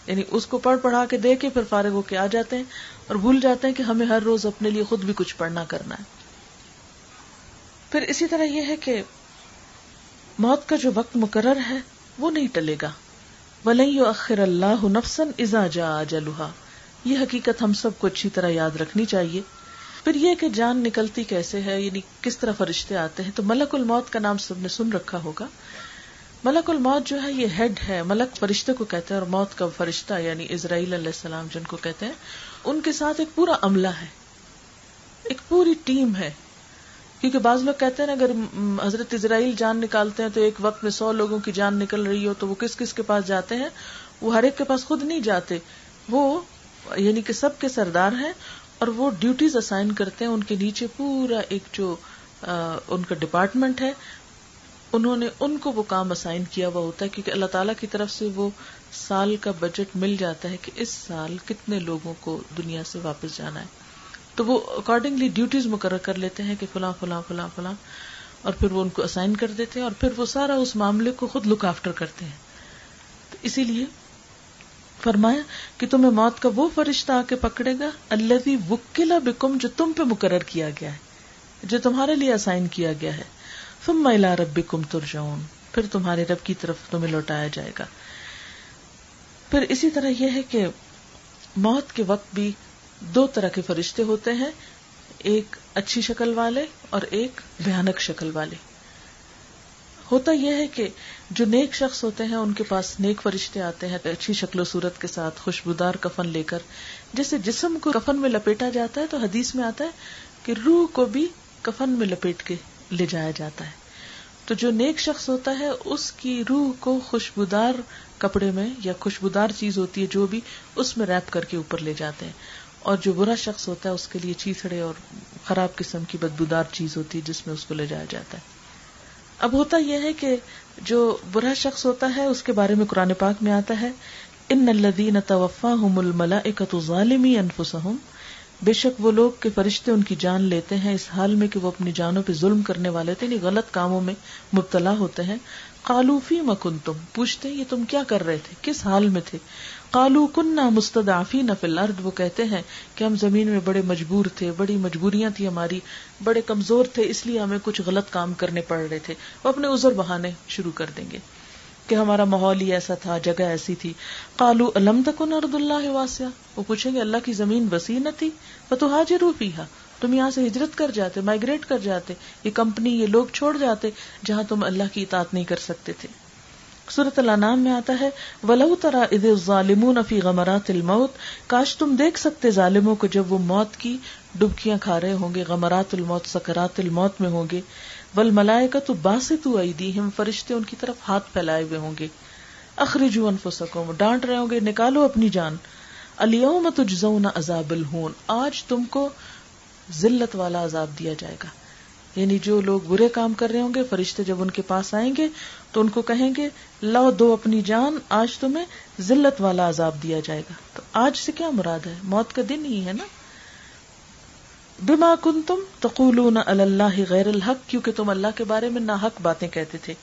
یعنی اس کو پڑھ پڑھا کے دے کے پھر فارغ ہو کے آ جاتے ہیں اور بھول جاتے ہیں کہ ہمیں ہر روز اپنے لیے خود بھی کچھ پڑھنا کرنا ہے۔ پھر اسی طرح یہ ہے کہ موت کا جو وقت مقرر ہے، وہ نہیں ٹلے گا۔ ولی اخر اللہ نفسن ازا جا جلوہا یہ حقیقت ہم سب کو اچھی طرح یاد رکھنی چاہیے۔ پھر یہ کہ جان نکلتی کیسے ہے؟ یعنی کس طرح فرشتے آتے ہیں؟ تو ملک الموت کا نام سب نے سن رکھا ہوگا۔ ملک الموت جو ہے، یہ ہیڈ ہے۔ ملک فرشتے کو کہتے ہیں اور موت کا فرشتہ یعنی اسرائیل علیہ السلام جن کو کہتے ہیں، ان کے ساتھ ایک پورا عملہ ہے۔ ایک پوری ٹیم ہے۔ کیونکہ بعض لوگ کہتے ہیں نا، اگر حضرت اسرائیل جان نکالتے ہیں تو ایک وقت میں سو لوگوں کی جان نکل رہی ہو، تو وہ کس کس کے پاس جاتے ہیں؟ وہ ہر ایک کے پاس خود نہیں جاتے۔ وہ یعنی کہ سب کے سردار ہیں۔ اور وہ ڈیوٹیز اسائن کرتے ہیں، ان کے نیچے پورا ایک جو ان کا ڈپارٹمنٹ ہے، انہوں نے ان کو وہ کام اسائن کیا ہوا ہوتا ہے، کیونکہ اللہ تعالیٰ کی طرف سے وہ سال کا بجٹ مل جاتا ہے کہ اس سال کتنے لوگوں کو دنیا سے واپس جانا ہے۔ تو وہ اکارڈنگلی ڈیوٹیز مقرر کر لیتے ہیں کہ فلاں فلاں فلاں فلاں، اور پھر وہ ان کو اسائن کر دیتے ہیں، اور پھر وہ سارا اس معاملے کو خود لک آفٹر کرتے ہیں۔ تو اسی لیے فرمایا کہ تمہیں موت کا وہ فرشتہ آ کے پکڑے گا اللہ وکلا بکم، جو تم پہ مقرر کیا گیا ہے، جو تمہارے لیے اسائن کیا گیا ہے۔ ثم الى ربكم ترجعون، پھر تمہارے رب کی طرف تمہیں لوٹایا جائے گا۔ پھر اسی طرح یہ ہے کہ موت کے وقت بھی دو طرح کے فرشتے ہوتے ہیں، ایک اچھی شکل والے اور ایک بھیانک شکل والے۔ ہوتا یہ ہے کہ جو نیک شخص ہوتے ہیں، ان کے پاس نیک فرشتے آتے ہیں، اچھی شکل و صورت کے ساتھ خوشبودار کفن لے کر، جیسے جسم کو کفن میں لپیٹا جاتا ہے تو حدیث میں آتا ہے کہ روح کو بھی کفن میں لپیٹ کے لے جایا جاتا ہے۔ تو جو نیک شخص ہوتا ہے، اس کی روح کو خوشبودار کپڑے میں یا خوشبودار چیز ہوتی ہے، جو بھی، اس میں ریپ کر کے اوپر لے جاتے ہیں۔ اور جو برا شخص ہوتا ہے، اس کے لیے چیتڑے اور خراب قسم کی بدبودار چیز ہوتی ہے، جس میں اس کو لے جایا جاتا ہے۔ اب ہوتا یہ ہے کہ جو برا شخص ہوتا ہے، اس کے بارے میں قرآن پاک میں آتا ہے، ان الدین توفا ہم الملا اکت ظالمی انفسم بے شک وہ لوگ کے فرشتے ان کی جان لیتے ہیں، اس حال میں کہ وہ اپنی جانوں پہ ظلم کرنے والے تھے یعنی غلط کاموں میں مبتلا ہوتے ہیں۔ کالوفی مکن تم پوچھتے یہ تم کیا کر رہے تھے؟ کس حال میں تھے؟ کالو کن نہ مستدافی نہ فلرد وہ کہتے ہیں کہ ہم زمین میں بڑے مجبور تھے، بڑی مجبوریاں تھی ہماری، بڑے کمزور تھے، اس لیے ہمیں کچھ غلط کام کرنے پڑ رہے تھے۔ وہ اپنے ازر بہانے شروع کر دیں گے کہ ہمارا ماحول ہی ایسا تھا، جگہ ایسی تھی۔ کالو علم تک ارد اللہ واسع وہ پوچھیں گے، اللہ کی زمین وسیع نہ تھی؟ وہ تو حاجر پیہا تم یہاں سے ہجرت کر جاتے مائگریٹ کر جاتے، یہ کمپنی، یہ لوگ چھوڑ جاتے جہاں تم اللہ کی اطاعت نہیں کر سکتے تھے۔ سورت الانام میں آتا ہے، ولو ترا اد ظالمون فی غمرات الموت کاش تم دیکھ سکتے ظالموں کو جب وہ موت کی ڈبکیاں کھا رہے ہوں گے، غمرات الموت، سکرات الموت میں ہوں گے۔ ول ملائے کا تو باس تو ہم فرشتے ان کی طرف ہاتھ پھیلائے ہوئے ہوں گے۔ اخرجو انفسکم، ڈانٹ رہے ہوں گے، نکالو اپنی جان۔ الیوم تجزون عذاب الہون، آج تم کو ذلت والا عذاب دیا جائے گا۔ یعنی جو لوگ برے کام کر رہے ہوں گے، فرشتے جب ان کے پاس آئیں گے تو ان کو کہیں گے لو دو اپنی جان، آج تمہیں ذلت والا عذاب دیا جائے گا۔ تو آج سے کیا مراد ہے؟ موت کا دن ہی ہے نا۔ بما کن تم تقول اللہ غیر الحق، کیونکہ تم اللہ کے بارے میں نہ حق باتیں کہتے تھے۔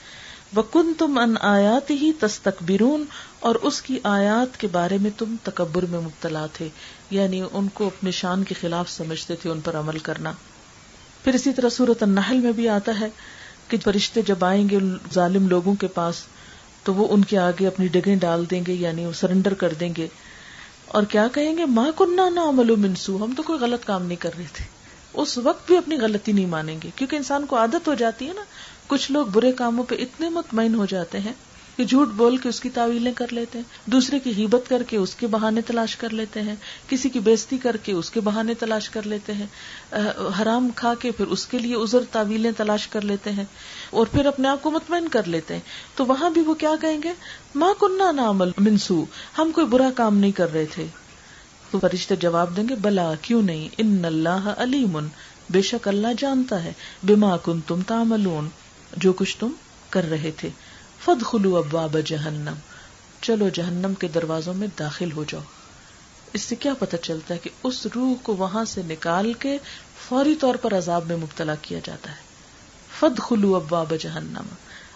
وہ کن تم ان آیات ہی تستکبرون اور اس کی آیات کے بارے میں تم تکبر میں مبتلا تھے۔ یعنی ان کو اپنے شان کے خلاف سمجھتے تھے، ان پر عمل کرنا۔ پھر اسی طرح صورت النحل میں بھی آتا ہے کہ فرشتے جب آئیں گے ظالم لوگوں کے پاس، تو وہ ان کے آگے اپنی ڈگیں ڈال دیں گے یعنی وہ سرنڈر کر دیں گے۔ اور کیا کہیں گے؟ ماں کنہ نہ عمل منسو ہم تو کوئی غلط کام نہیں کر رہے تھے۔ اس وقت بھی اپنی غلطی نہیں مانیں گے، کیونکہ انسان کو عادت ہو جاتی ہے نا، کچھ لوگ برے کاموں پہ اتنے مطمئن ہو جاتے ہیں کہ جھوٹ بول کے اس کی تعویلیں کر لیتے ہیں، دوسرے کی غیبت کر کے اس کے بہانے تلاش کر لیتے ہیں، کسی کی بےزتی کر کے اس کے بہانے تلاش کر لیتے ہیں حرام کھا کے پھر اس کے لیے ازر تعویلیں تلاش کر لیتے ہیں اور پھر اپنے آپ کو مطمئن کر لیتے ہیں۔ تو وہاں بھی وہ کیا کہیں گے؟ ماں کنہ نامل منسو ہم کوئی برا کام نہیں کر رہے تھے۔ تو فرشتے جواب دیں گے، بلا، کیوں نہیں؟ ان اللہ علیم، بے شک اللہ جانتا ہے۔ بما کن تم تاملون جو کچھ تم کر رہے تھے۔ فد خلو ابواب جہنم۔ چلو جہنم کے دروازوں میں داخل ہو جاؤ۔ اس سے کیا پتہ چلتا ہے کہ اس روح کو وہاں سے نکال کے فوری طور پر عذاب میں مبتلا کیا جاتا ہے۔ فد خلو ابواب جہنم۔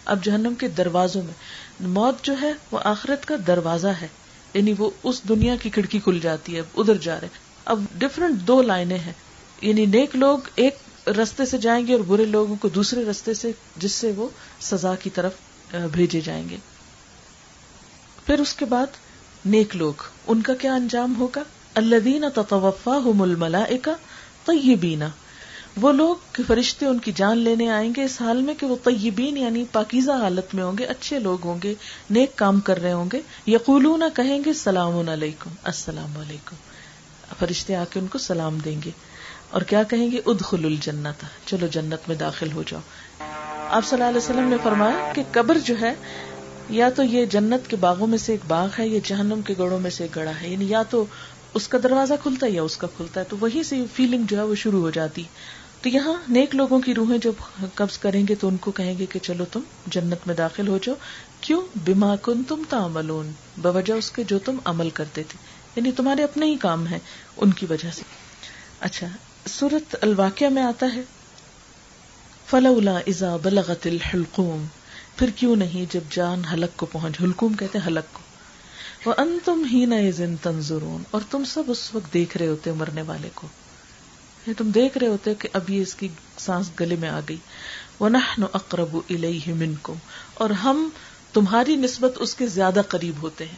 اب جہنم کے دروازوں میں موت جو ہے وہ آخرت کا دروازہ ہے۔ یعنی وہ اس دنیا کی کھڑکی کھل جاتی ہے ادھر جا رہے۔ اب ڈفرنٹ دو لائنیں ہیں۔ یعنی نیک لوگ ایک رستے سے جائیں گے اور برے لوگوں کو دوسرے رستے سے، جس سے وہ سزا کی طرف بھیجے جائیں گے۔ پھر اس کے بعد نیک لوگ، ان کا کیا انجام ہوگا؟ اللہ دینا تطوفا ملا طیبین۔ وہ لوگ فرشتے ان کی جان لینے آئیں گے اس حال میں کہ وہ طیبین یعنی پاکیزہ حالت میں ہوں گے، اچھے لوگ ہوں گے، نیک کام کر رہے ہوں گے۔ یقولون، کہیں گے السلام علیکم السلام علیکم۔ فرشتے آ کے ان کو سلام دیں گے۔ اور کیا کہیں گے؟ ادخل الجنت چلو جنت میں داخل ہو جاؤ۔ آپ صلی اللہ علیہ وسلم نے فرمایا کہ قبر جو ہے، یا تو یہ جنت کے باغوں میں سے ایک باغ ہے، یا جہنم کے گڑوں میں سے ایک گڑا ہے یعنی یا تو اس کا دروازہ کھلتا ہے یا اس کا کھلتا ہے، تو وہی سے فیلنگ جو ہے وہ شروع ہو جاتی۔ تو یہاں نیک لوگوں کی روحیں جب قبض کریں گے تو ان کو کہیں گے کہ چلو تم جنت میں داخل ہو جاؤ۔ کیوں؟ بیما کن تم تعملون، بوجہ اس کے جو تم عمل کرتے تھے۔ یعنی تمہارے اپنے ہی کام ہیں، ان کی وجہ سے۔ اچھا سورت الواقع میں آتا ہے فلولا ازا بلغت الحلقوم پھر کیوں نہیں جب جان حلق کو پہنچ حلقوم کہتے حلق کو. وہ ان تم ہی نئے تنظرون اور تم سب اس وقت دیکھ رہے ہوتے مرنے والے کو. یعنی تم دیکھ رہے ہوتے کہ ابھی اس کی سانس گلے میں آ گئی. وہ نہ اقرب الیہ منکم اور ہم تمہاری نسبت اس کے زیادہ قریب ہوتے ہیں.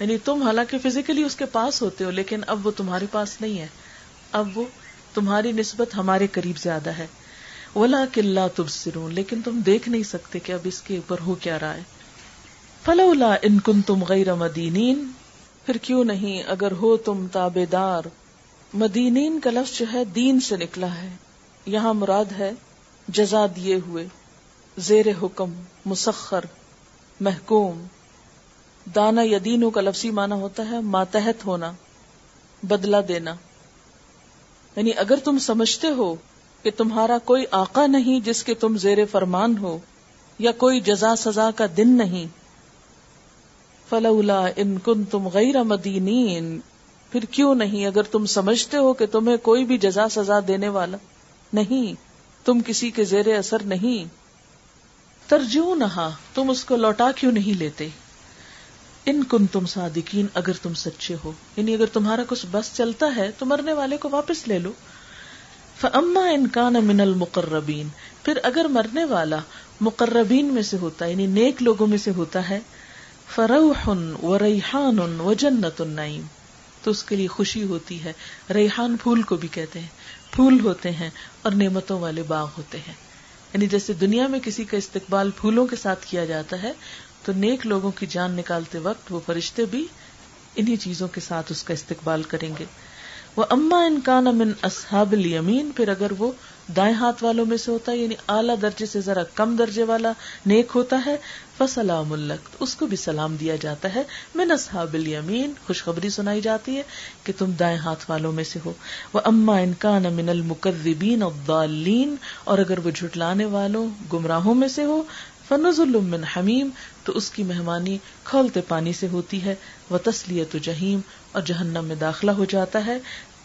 یعنی تم حالانکہ فزیکلی اس کے پاس ہوتے ہو لیکن اب وہ تمہارے پاس نہیں ہے. اب وہ تمہاری نسبت ہمارے قریب زیادہ ہے. ولا کلّا تب سرون لیکن تم دیکھ نہیں سکتے کہ اب اس کے اوپر ہو کیا رہا ہے۔ فلولا ان کن تم غیر مدینین، پھر کیوں نہیں؟ اگر ہو تم تابے دار مدینین کا لفظ جو ہے دین سے نکلا ہے۔ یہاں مراد ہے جزا دیے ہوئے، زیر حکم، مسخر، محکوم۔ دانا یدینوں کا لفظی مانا ہوتا ہے ماتحت ہونا بدلا دینا۔ یعنی اگر تم سمجھتے ہو کہ تمہارا کوئی آقا نہیں جس کے تم زیر فرمان ہو، یا کوئی جزا سزا کا دن نہیں۔ فلولا ان کن تم غیر مدینین پھر کیوں نہیں؟ اگر تم سمجھتے ہو کہ تمہیں کوئی بھی جزا سزا دینے والا نہیں، تم کسی کے زیر اثر نہیں۔ ترجو نہا تم اس کو لوٹا کیوں نہیں لیتے؟ ان کن تم صادقین، اگر تم سچے ہو یعنی اگر تمہارا کچھ بس چلتا ہے، تو مرنے والے کو واپس لے لو۔ فما انکان من المقربین پھر اگر مرنے والا مقربین میں سے ہوتا ہے یعنی نیک لوگوں میں سے ہوتا ہے، فروح و ریحان و جنت النعیم تو اس کے لیے خوشی ہوتی ہے۔ ریحان پھول کو بھی کہتے ہیں۔ پھول ہوتے ہیں اور نعمتوں والے باغ ہوتے ہیں۔ یعنی جیسے دنیا میں کسی کا استقبال پھولوں کے ساتھ کیا جاتا ہے، تو نیک لوگوں کی جان نکالتے وقت وہ فرشتے بھی انہی چیزوں کے ساتھ اس کا استقبال کریں گے۔ وہ اما انکان امن اصحاب الیمین، پھر اگر وہ دائیں ہاتھ والوں میں سے ہوتا ہے یعنی اعلیٰ درجے سے ذرا کم درجے والا نیک ہوتا ہے، فسلام الق اس کو بھی سلام دیا جاتا ہے، من اصحاب الیمین، خوشخبری سنائی جاتی ہے کہ تم دائیں ہاتھ والوں میں سے ہو۔ وہ اما انکان امن المقربین الضالین، اور اگر وہ جھٹلانے والوں، گمراہوں میں سے ہو فنز من حمیم، تو اس کی مہمانی کھولتے پانی سے ہوتی ہے وہ تسلیت جہیم اور جہنم میں داخلہ ہو جاتا ہے۔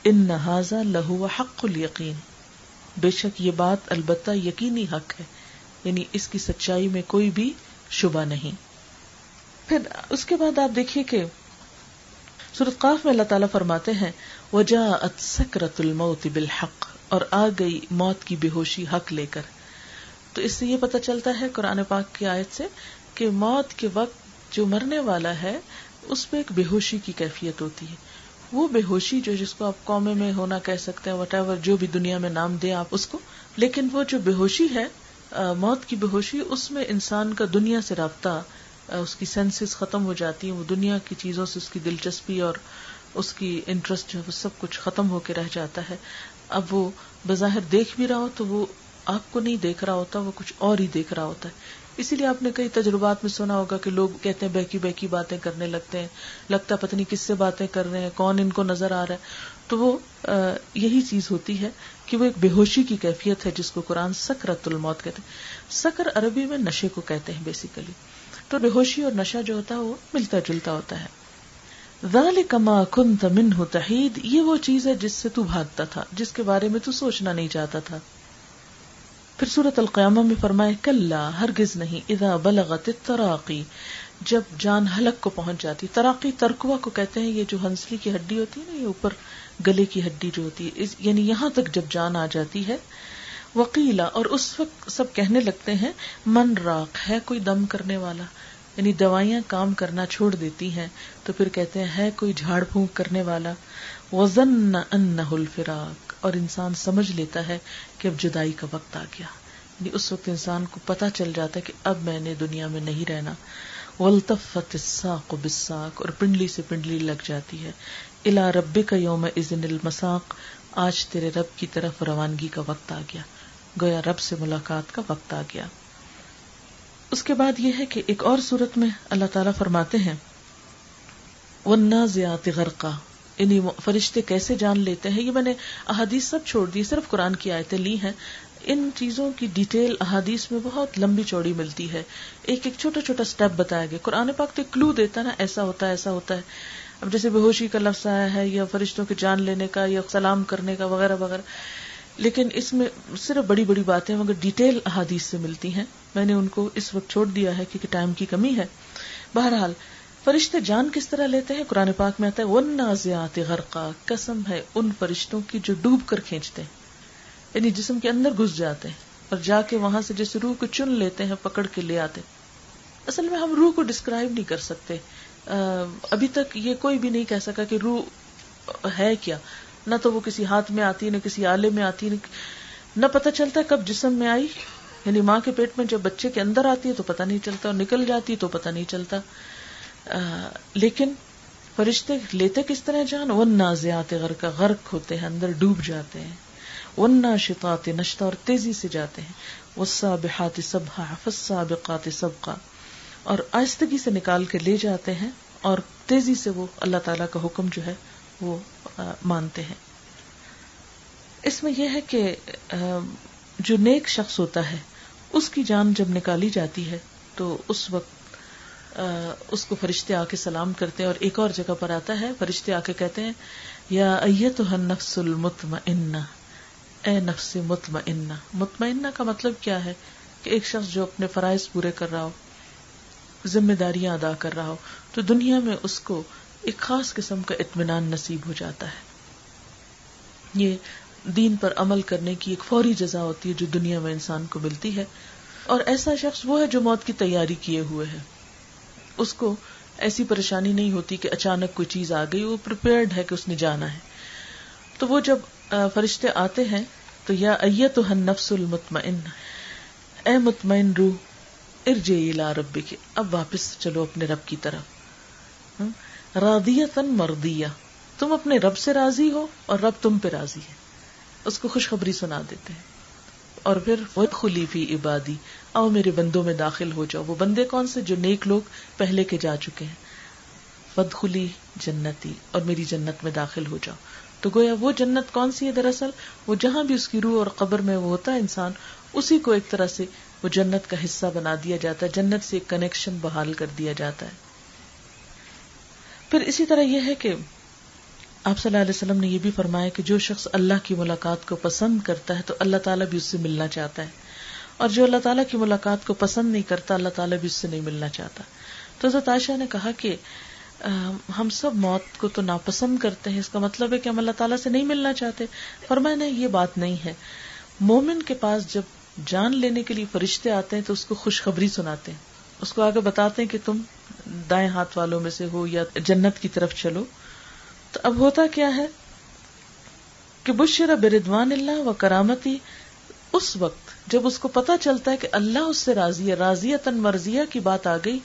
ان نہذا لہو حق الیقین۔ بے شک یہ بات البتہ یقینی حق ہے۔ یعنی اس کی سچائی میں کوئی بھی شبہ نہیں۔ پھر اس کے بعد آپ دیکھیے کہ سورت قاف میں اللہ تعالیٰ فرماتے ہیں وجا سکرت الموت بالحق۔ اور آ گئی موت کی بے ہوشی حق لے کر۔ تو اس سے یہ پتا چلتا ہے قرآن پاک کی آیت سے کہ موت کے وقت جو مرنے والا ہے اس میں ایک بے ہوشی کی کیفیت ہوتی ہے۔ وہ بے ہوشی جو جس کو آپ قومے میں ہونا کہہ سکتے ہیں وٹ ایور جو بھی دنیا میں نام دیں آپ اس کو۔ لیکن وہ جو بے ہوشی ہے موت کی بے ہوشی اس میں انسان کا دنیا سے رابطہ اس کی سینسز ختم ہو جاتی ہیں۔ وہ دنیا کی چیزوں سے اس کی دلچسپی اور اس کی انٹرسٹ جو ہے، وہ سب کچھ ختم ہو کے رہ جاتا ہے۔ اب وہ بظاہر دیکھ بھی رہا ہو تو وہ آپ کو نہیں دیکھ رہا ہوتا، وہ کچھ اور ہی دیکھ رہا ہوتا ہے۔ اسی لیے آپ نے کئی تجربات میں سنا ہوگا کہ لوگ کہتے ہیں بہکی بہکی باتیں کرنے لگتے ہیں، لگتا پتنی کس سے باتیں کر رہے ہیں، کون ان کو نظر آ رہا ہے۔ تو وہ یہی چیز ہوتی ہے کہ وہ ایک بے ہوشی کی کیفیت ہے، جس کو قرآن سکرت الموت کہتے ہیں۔ سکر عربی میں نشے کو کہتے ہیں بیسیکلی تو بے ہوشی اور نشہ جو ہوتا ہے، وہ ملتا جلتا ہوتا ہے۔ کما کن تمن ہو تحید، یہ وہ چیز ہے جس سے تو بھاگتا تھا، جس کے بارے میں تو سوچنا نہیں چاہتا تھا۔ پھر سورت القیامہ میں فرمائے کل ہرگز نہیں ادا بلغت تراقی جب جان حلق کو پہنچ جاتی، تراقی ترکوا کو کہتے ہیں، یہ جو ہنسلی کی ہڈی ہوتی ہے نا، یہ اوپر گلے کی ہڈی جو ہوتی ہے یعنی یہاں تک جب جان آ جاتی ہے وکیلا اور اس وقت سب کہنے لگتے ہیں، من راک ہے کوئی دم کرنے والا یعنی دوائیاں کام کرنا چھوڑ دیتی ہیں، تو پھر کہتے ہیں، ہے کوئی جھاڑ پھونک کرنے والا وزن الفراق، اور انسان سمجھ لیتا ہے کہ اب جدائی کا وقت آ گیا۔ یعنی اس وقت انسان کو پتا چل جاتا ہے کہ اب میں نے دنیا میں نہیں رہنا۔ ولطفت الساق بالساق، اور پنڈلی سے پنڈلی لگ جاتی ہے۔ الا رب کا یوم ازن المساق، آج تیرے رب کی طرف روانگی کا وقت آ گیا۔ گویا رب سے ملاقات کا وقت آ گیا۔ اس کے بعد یہ ہے کہ ایک اور صورت میں اللہ تعالیٰ فرماتے ہیں غرقہ یعنی فرشتے کیسے جان لیتے ہیں؟ یہ میں نے احادیث سب چھوڑ دی، صرف قرآن کی آیتیں لی ہیں۔ ان چیزوں کی ڈیٹیل احادیث میں بہت لمبی چوڑی ملتی ہے۔ ایک ایک چھوٹا چھوٹا اسٹیپ بتایا گیا۔ قرآن پاک تو کلو دیتا نا، ایسا ہوتا ہے، ایسا ہوتا ہے۔ اب جیسے بے ہوشی کا لفظ آیا ہے یا فرشتوں کے جان لینے کا یا سلام کرنے کا وغیرہ وغیرہ۔ لیکن اس میں صرف بڑی بڑی باتیں مگر ڈیٹیل احادیث سے ملتی ہیں۔ میں نے ان کو اس وقت چھوڑ دیا ہے کیونکہ ٹائم کی کمی ہے۔ بہرحال فرشتے جان کس طرح لیتے ہیں؟ قرآن پاک میں آتا ہے ون نازیات غرقا، قسم ہے ان فرشتوں کی جو ڈوب کر کھینچتے ہیں۔ یعنی جسم کے اندر گھس جاتے ہیں اور جا کے وہاں سے جیسے روح کو چن لیتے ہیں، پکڑ کے لے آتے اصل میں ہم روح کو ڈسکرائب نہیں کر سکتے۔ ابھی تک یہ کوئی بھی نہیں کہہ سکا کہ روح ہے کیا۔ نہ تو وہ کسی ہاتھ میں آتی، نہ کسی آلے میں آتی، نہ پتہ چلتا کب جسم میں آئی۔ یعنی ماں کے پیٹ میں جب بچے کے اندر آتی ہے تو پتہ نہیں چلتا اور نکل جاتی تو پتہ نہیں چلتا۔ لیکن فرشتے لیتے کس طرح جان؟ ون نازیات غرق غرق ہوتے ہیں، اندر ڈوب جاتے ہیں۔ ون ناشطات نشتا اور تیزی سے جاتے ہیں۔ وسا بحات سب فسا بقات سب اور آہستگی سے نکال کے لے جاتے ہیں، اور تیزی سے وہ اللہ تعالی کا حکم جو ہے، وہ مانتے ہیں۔ اس میں یہ ہے کہ جو نیک شخص ہوتا ہے، اس کی جان جب نکالی جاتی ہے، تو اس وقت اس کو فرشتے آ کے سلام کرتے ہیں اور ایک اور جگہ پر آتا ہے، فرشتے آ کے کہتے ہیں، یا ایت نفس المتم اے نفس مطمئنہ۔ مطمئنہ کا مطلب کیا ہے؟ کہ ایک شخص جو اپنے فرائض پورے کر رہا ہو، ذمہ داریاں ادا کر رہا ہو، تو دنیا میں اس کو ایک خاص قسم کا اطمینان نصیب ہو جاتا ہے۔ یہ دین پر عمل کرنے کی ایک فوری جزا ہوتی ہے جو دنیا میں انسان کو ملتی ہے۔ اور ایسا شخص وہ ہے جو موت کی تیاری کیے ہوئے ہے۔ اس کو ایسی پریشانی نہیں ہوتی کہ اچانک کوئی چیز آ گئی، وہ پریپیئرڈ ہے کہ اس نے جانا ہے۔ تو وہ جب فرشتے آتے ہیں، تو یا ایت ہن نفس المطمئن، اے مطمئن روح ارجے لا ربی کے اب واپس چلو اپنے رب کی طرف۔ رادیتن مردیا تم اپنے رب سے راضی ہو اور رب تم پہ راضی ہے۔ اس کو خوشخبری سنا دیتے ہیں۔ اور پھر خلی فی عبادی او میرے بندوں میں داخل ہو جاؤ۔ وہ بندے کون سے جو نیک لوگ پہلے کے جا چکے ہیں؟ فد خلی جنتی اور میری جنت میں داخل ہو جاؤ۔ تو گویا وہ جنت کون سی ہے دراصل؟ وہ جہاں بھی اس کی روح اور قبر میں وہ ہوتا ہے انسان، اسی کو ایک طرح سے وہ جنت کا حصہ بنا دیا جاتا ہے، جنت سے ایک کنیکشن بحال کر دیا جاتا ہے۔ پھر اسی طرح یہ ہے کہ آپ صلی اللہ علیہ وسلم نے یہ بھی فرمایا کہ جو شخص اللہ کی ملاقات کو پسند کرتا ہے تو اللہ تعالیٰ بھی اس سے ملنا چاہتا ہے۔ اور جو اللہ تعالیٰ کی ملاقات کو پسند نہیں کرتا، اللہ تعالیٰ بھی اس سے نہیں ملنا چاہتا۔ تو حضرت عائشہ نے کہا کہ ہم سب موت کو تو ناپسند کرتے ہیں، اس کا مطلب ہے کہ ہم اللہ تعالیٰ سے نہیں ملنا چاہتے۔ فرمایا، نہیں، یہ بات نہیں ہے۔ مومن کے پاس جب جان لینے کے لیے فرشتے آتے ہیں تو اس کو خوشخبری سناتے ہیں۔ اس کو آگے بتاتے ہیں کہ تم دائیں ہاتھ والوں میں سے ہو یا جنت کی طرف چلو۔ تو اب ہوتا کیا ہے؟ کہ بشرا بردوان اللہ و کرامتی اس وقت جب اس کو پتا چلتا ہے کہ اللہ اس سے راضی ہے راضی تن مرضیہ کی بات آ گئی،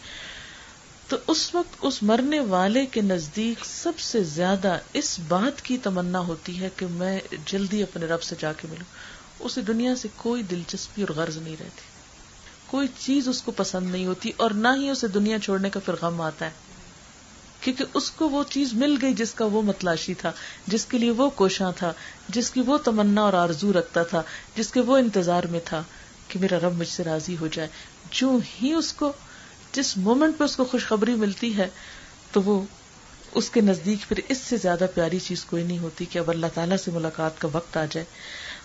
تو اس وقت اس مرنے والے کے نزدیک سب سے زیادہ اس بات کی تمنا ہوتی ہے کہ میں جلدی اپنے رب سے جا کے ملوں۔ اسے دنیا سے کوئی دلچسپی اور غرض نہیں رہتی۔ کوئی چیز اس کو پسند نہیں ہوتی اور نہ ہی اسے دنیا چھوڑنے کا پھر غم آتا ہے۔ کیونکہ اس کو وہ چیز مل گئی جس کا وہ متلاشی تھا، جس کے لیے وہ کوشاں تھا، جس کی وہ تمنا اور آرزو رکھتا تھا، جس کے وہ انتظار میں تھا کہ میرا رب مجھ سے راضی ہو جائے۔ جو ہی اس کو، جس مومنٹ پہ اس کو خوشخبری ملتی ہے، تو وہ اس کے نزدیک پھر اس سے زیادہ پیاری چیز کوئی نہیں ہوتی کہ اب اللہ تعالیٰ سے ملاقات کا وقت آ جائے۔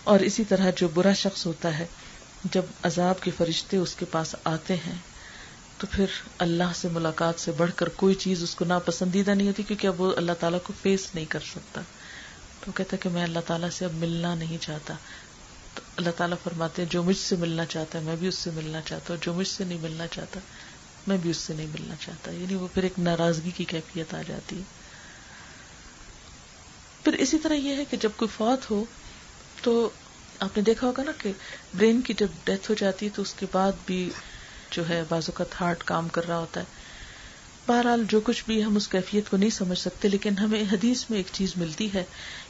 اور اسی طرح جو برا شخص ہوتا ہے، جب عذاب کے فرشتے اس کے پاس آتے ہیں تو پھر اللہ سے ملاقات سے بڑھ کر کوئی چیز اس کو ناپسندیدہ نہیں ہوتی کیونکہ اب وہ اللہ تعالیٰ کو فیس نہیں کر سکتا۔ تو کہتا کہ میں اللہ تعالیٰ سے اب ملنا نہیں چاہتا۔ تو اللہ تعالیٰ فرماتے ہیں، جو مجھ سے ملنا چاہتا ہے، میں بھی اس سے ملنا چاہتا ہوں۔ جو مجھ سے نہیں ملنا چاہتا، میں بھی اس سے نہیں ملنا چاہتا۔ یعنی وہ پھر ایک ناراضگی کی کیفیت آ جاتی ہے۔ پھر اسی طرح یہ ہے کہ جب کوئی فوت ہو، تو آپ نے دیکھا ہوگا نا کہ برین کی جب ڈیتھ ہو جاتی ہے، تو اس کے بعد بھی جو ہے بازو کا ہارٹ کام کر رہا ہوتا ہے۔ بہرحال جو کچھ بھی ہم اس کیفیت کو نہیں سمجھ سکتے، لیکن ہمیں حدیث میں ایک چیز ملتی ہے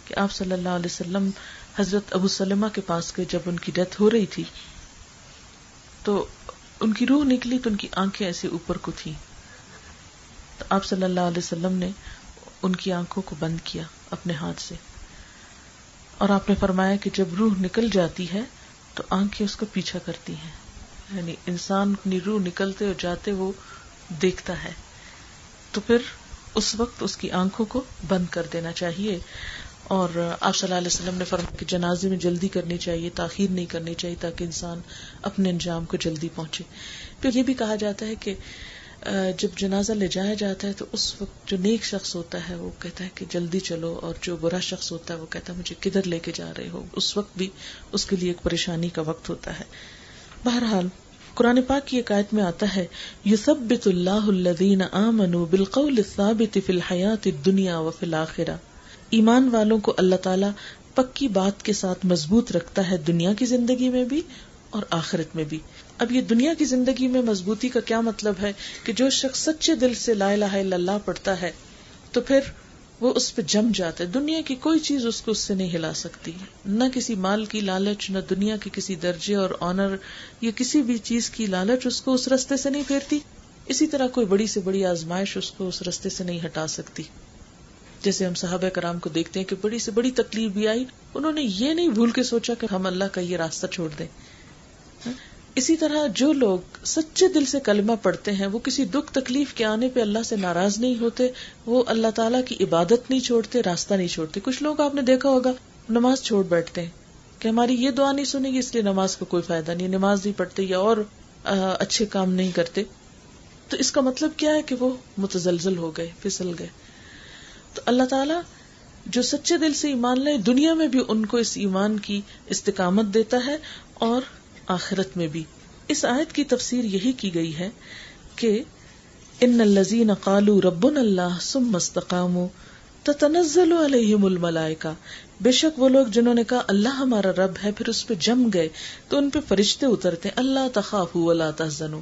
کہ آپ صلی اللہ علیہ وسلم حضرت ابو سلمہ کے پاس گئے جب ان کی ڈیتھ ہو رہی تھی۔ تو ان کی روح نکلی تو ان کی آنکھیں ایسے اوپر کو تھی تو آپ صلی اللہ علیہ وسلم نے ان کی آنکھوں کو بند کیا اپنے ہاتھ سے۔ اور آپ نے فرمایا کہ جب روح نکل جاتی ہے تو آنکھیں اس کا پیچھا کرتی ہیں۔ یعنی انسان اپنی روح نکلتے اور جاتے وہ دیکھتا ہے۔ تو پھر اس وقت اس کی آنکھوں کو بند کر دینا چاہیے۔ اور آپ صلی اللہ علیہ وسلم نے فرمایا کہ جنازے میں جلدی کرنی چاہیے، تاخیر نہیں کرنی چاہیے تاکہ انسان اپنے انجام کو جلدی پہنچے۔ پھر یہ بھی کہا جاتا ہے کہ جب جنازہ لے جایا جاتا ہے تو اس وقت جو نیک شخص ہوتا ہے وہ کہتا ہے کہ جلدی چلو، اور جو برا شخص ہوتا ہے وہ کہتا ہے مجھے کدھر لے کے جا رہے ہو۔ اس وقت بھی اس کے لیے ایک پریشانی کا وقت ہوتا ہے۔ بہرحال، قرآن پاک کی ایک آیت میں آتا ہے، یثبت اللہ الذین آمنوا بالقول الثابت فی الحیات الدنیا وفی الاخرہ۔ ایمان والوں کو اللہ تعالیٰ پکی بات کے ساتھ مضبوط رکھتا ہے دنیا کی زندگی میں بھی اور آخرت میں بھی۔ اب یہ دنیا کی زندگی میں مضبوطی کا کیا مطلب ہے کہ جو شخص سچے دل سے لا الہ الا اللہ پڑھتا ہے، تو پھر وہ اس پہ جم جاتا ہے۔ دنیا کی کوئی چیز اس کو اس سے نہیں ہلا سکتی۔ نہ کسی مال کی لالچ، نہ دنیا کے کسی درجے اور آنر یا کسی بھی چیز کی لالچ اس کو اس رستے سے نہیں پھیرتی۔ اسی طرح کوئی بڑی سے بڑی آزمائش اس کو اس رستے سے نہیں ہٹا سکتی۔ جیسے ہم صحابہ کرام کو دیکھتے ہیں کہ بڑی سے بڑی تکلیف بھی آئی، انہوں نے یہ نہیں بھول کے سوچا کہ ہم اللہ کا یہ راستہ چھوڑ دیں۔ اسی طرح جو لوگ سچے دل سے کلمہ پڑھتے ہیں، وہ کسی دکھ تکلیف کے آنے پہ اللہ سے ناراض نہیں ہوتے، وہ اللہ تعالیٰ کی عبادت نہیں چھوڑتے، راستہ نہیں چھوڑتے۔ کچھ لوگ آپ نے دیکھا ہوگا، نماز چھوڑ بیٹھتے ہیں کہ ہماری یہ دعا نہیں سنے گی اس لیے نماز کا کوئی فائدہ نہیں، نماز نہیں پڑھتے یا اور اچھے کام نہیں کرتے۔ تو اس کا مطلب کیا ہے کہ وہ متزلزل ہو گئے، پھسل گئے۔ تو اللہ تعالیٰ جو سچے دل سے ایمان لائے، دنیا میں بھی ان کو اس ایمان کی استقامت دیتا ہے اور آخرت میں بھی۔ اس آیت کی تفسیر یہی کی گئی ہے کہ ان الزین قالو رب اللہ سم مستقام تنزل علیہم الملائکہ۔ بے شک وہ لوگ جنہوں نے کہا اللہ ہمارا رب ہے، پھر اس پہ جم گئے تو ان پہ فرشتے اترتے، اللہ تخاف ولا تحزنوا۔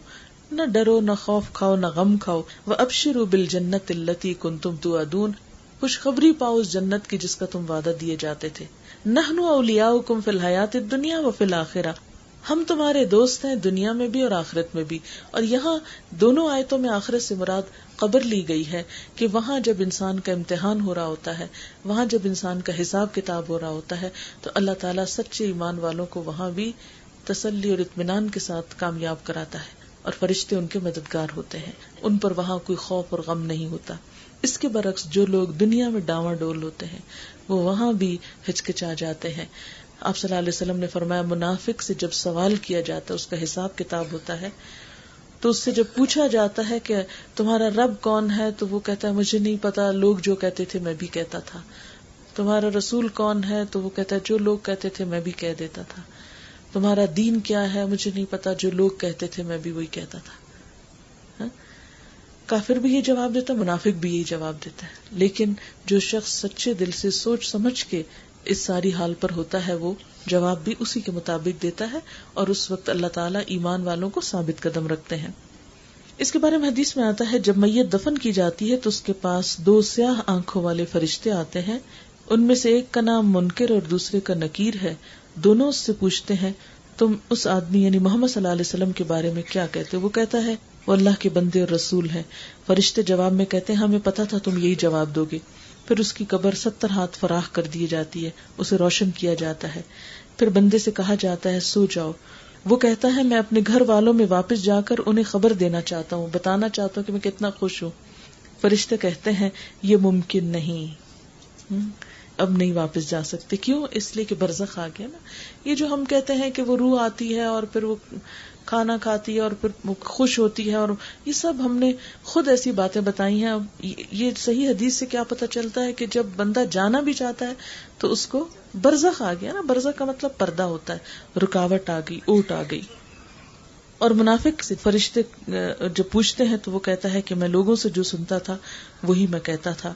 نہ ڈرو، نہ خوف کھاؤ، نہ غم کھاؤ۔ وہ ابشرو بل جنت التی کن تم تو ادون خوشخبری پاؤ اس جنت کی جس کا تم وعدہ دیے جاتے تھے۔ نہنو اولیا کم فی الحیات دنیا و فی الآخرہ ہم تمہارے دوست ہیں دنیا میں بھی اور آخرت میں بھی۔ اور یہاں دونوں آیتوں میں آخرت سے مراد قبر لی گئی ہے کہ وہاں جب انسان کا امتحان ہو رہا ہوتا ہے، وہاں جب انسان کا حساب کتاب ہو رہا ہوتا ہے، تو اللہ تعالیٰ سچے ایمان والوں کو وہاں بھی تسلی اور اطمینان کے ساتھ کامیاب کراتا ہے اور فرشتے ان کے مددگار ہوتے ہیں۔ ان پر وہاں کوئی خوف اور غم نہیں ہوتا۔ اس کے برعکس جو لوگ دنیا میں ڈاواں ڈول ہوتے ہیں، وہ وہاں بھی ہچکچا جاتے ہیں۔ آپ صلی اللہ علیہ وسلم نے فرمایا، منافق سے جب سوال کیا جاتا ہے، اس کا حساب کتاب ہوتا ہے، تو اس سے جب پوچھا جاتا ہے کہ تمہارا رب کون ہے، تو وہ کہتا ہے، مجھے نہیں پتا، لوگ جو کہتے تھے میں بھی کہتا تھا۔ تمہارا رسول کون ہے، تو وہ کہتا ہے، جو لوگ کہتے تھے میں بھی کہہ دیتا تھا۔ تمہارا دین کیا ہے، مجھے نہیں پتا، جو لوگ کہتے تھے میں بھی وہی کہتا تھا۔ ہاں؟ کافر بھی یہ جواب دیتا منافق بھی یہی جواب دیتا ہے۔ لیکن جو شخص سچے دل سے سوچ سمجھ کے اس ساری حال پر ہوتا ہے، وہ جواب بھی اسی کے مطابق دیتا ہے اور اس وقت اللہ تعالیٰ ایمان والوں کو ثابت قدم رکھتے ہیں۔ اس کے بارے میں حدیث میں آتا ہے، جب میت دفن کی جاتی ہے تو اس کے پاس دو سیاہ آنکھوں والے فرشتے آتے ہیں۔ ان میں سے ایک کا نام منکر اور دوسرے کا نکیر ہے۔ دونوں اس سے پوچھتے ہیں، تم اس آدمی یعنی محمد صلی اللہ علیہ وسلم کے بارے میں کیا کہتے وہ کہتا ہے، وہ اللہ کے بندے اور رسول ہیں۔ فرشتے جواب میں کہتے ہیں، ہمیں پتا تھا تم یہی جواب دو گے۔ پھر اس کی قبر ستر ہاتھ فراخ کر دی جاتی ہے، اسے روشن کیا جاتا ہے۔ پھر بندے سے کہا جاتا ہے، سو جاؤ۔ وہ کہتا ہے، میں اپنے گھر والوں میں واپس جا کر انہیں خبر دینا چاہتا ہوں، بتانا چاہتا ہوں کہ میں کتنا خوش ہوں۔ فرشتے کہتے ہیں، یہ ممکن نہیں۔ اب نہیں واپس جا سکتے۔ کیوں؟ اس لیے کہ برزخ آ گیا نا۔ یہ جو ہم کہتے ہیں کہ وہ روح آتی ہے اور پھر وہ کھانا کھاتی ہے اور پھر خوش ہوتی ہے اور یہ سب ہم نے خود ایسی باتیں بتائی ہیں۔ یہ صحیح حدیث سے کیا پتا چلتا ہے کہ جب بندہ جانا بھی چاہتا ہے تو اس کو برزخ آ گیا نا۔ برزخ کا مطلب پردہ ہوتا ہے۔ رکاوٹ آ گئی اوٹ آ گئی۔ اور منافق سے فرشتے جب پوچھتے ہیں تو وہ کہتا ہے کہ میں لوگوں سے جو سنتا تھا، وہی میں کہتا تھا۔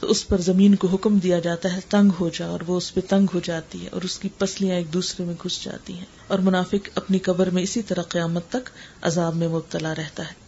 تو اس پر زمین کو حکم دیا جاتا ہے، تنگ ہو جا اور وہ اس پہ تنگ ہو جاتی ہے اور اس کی پسلیاں ایک دوسرے میں گھس جاتی ہیں۔ اور منافق اپنی قبر میں اسی طرح قیامت تک عذاب میں مبتلا رہتا ہے۔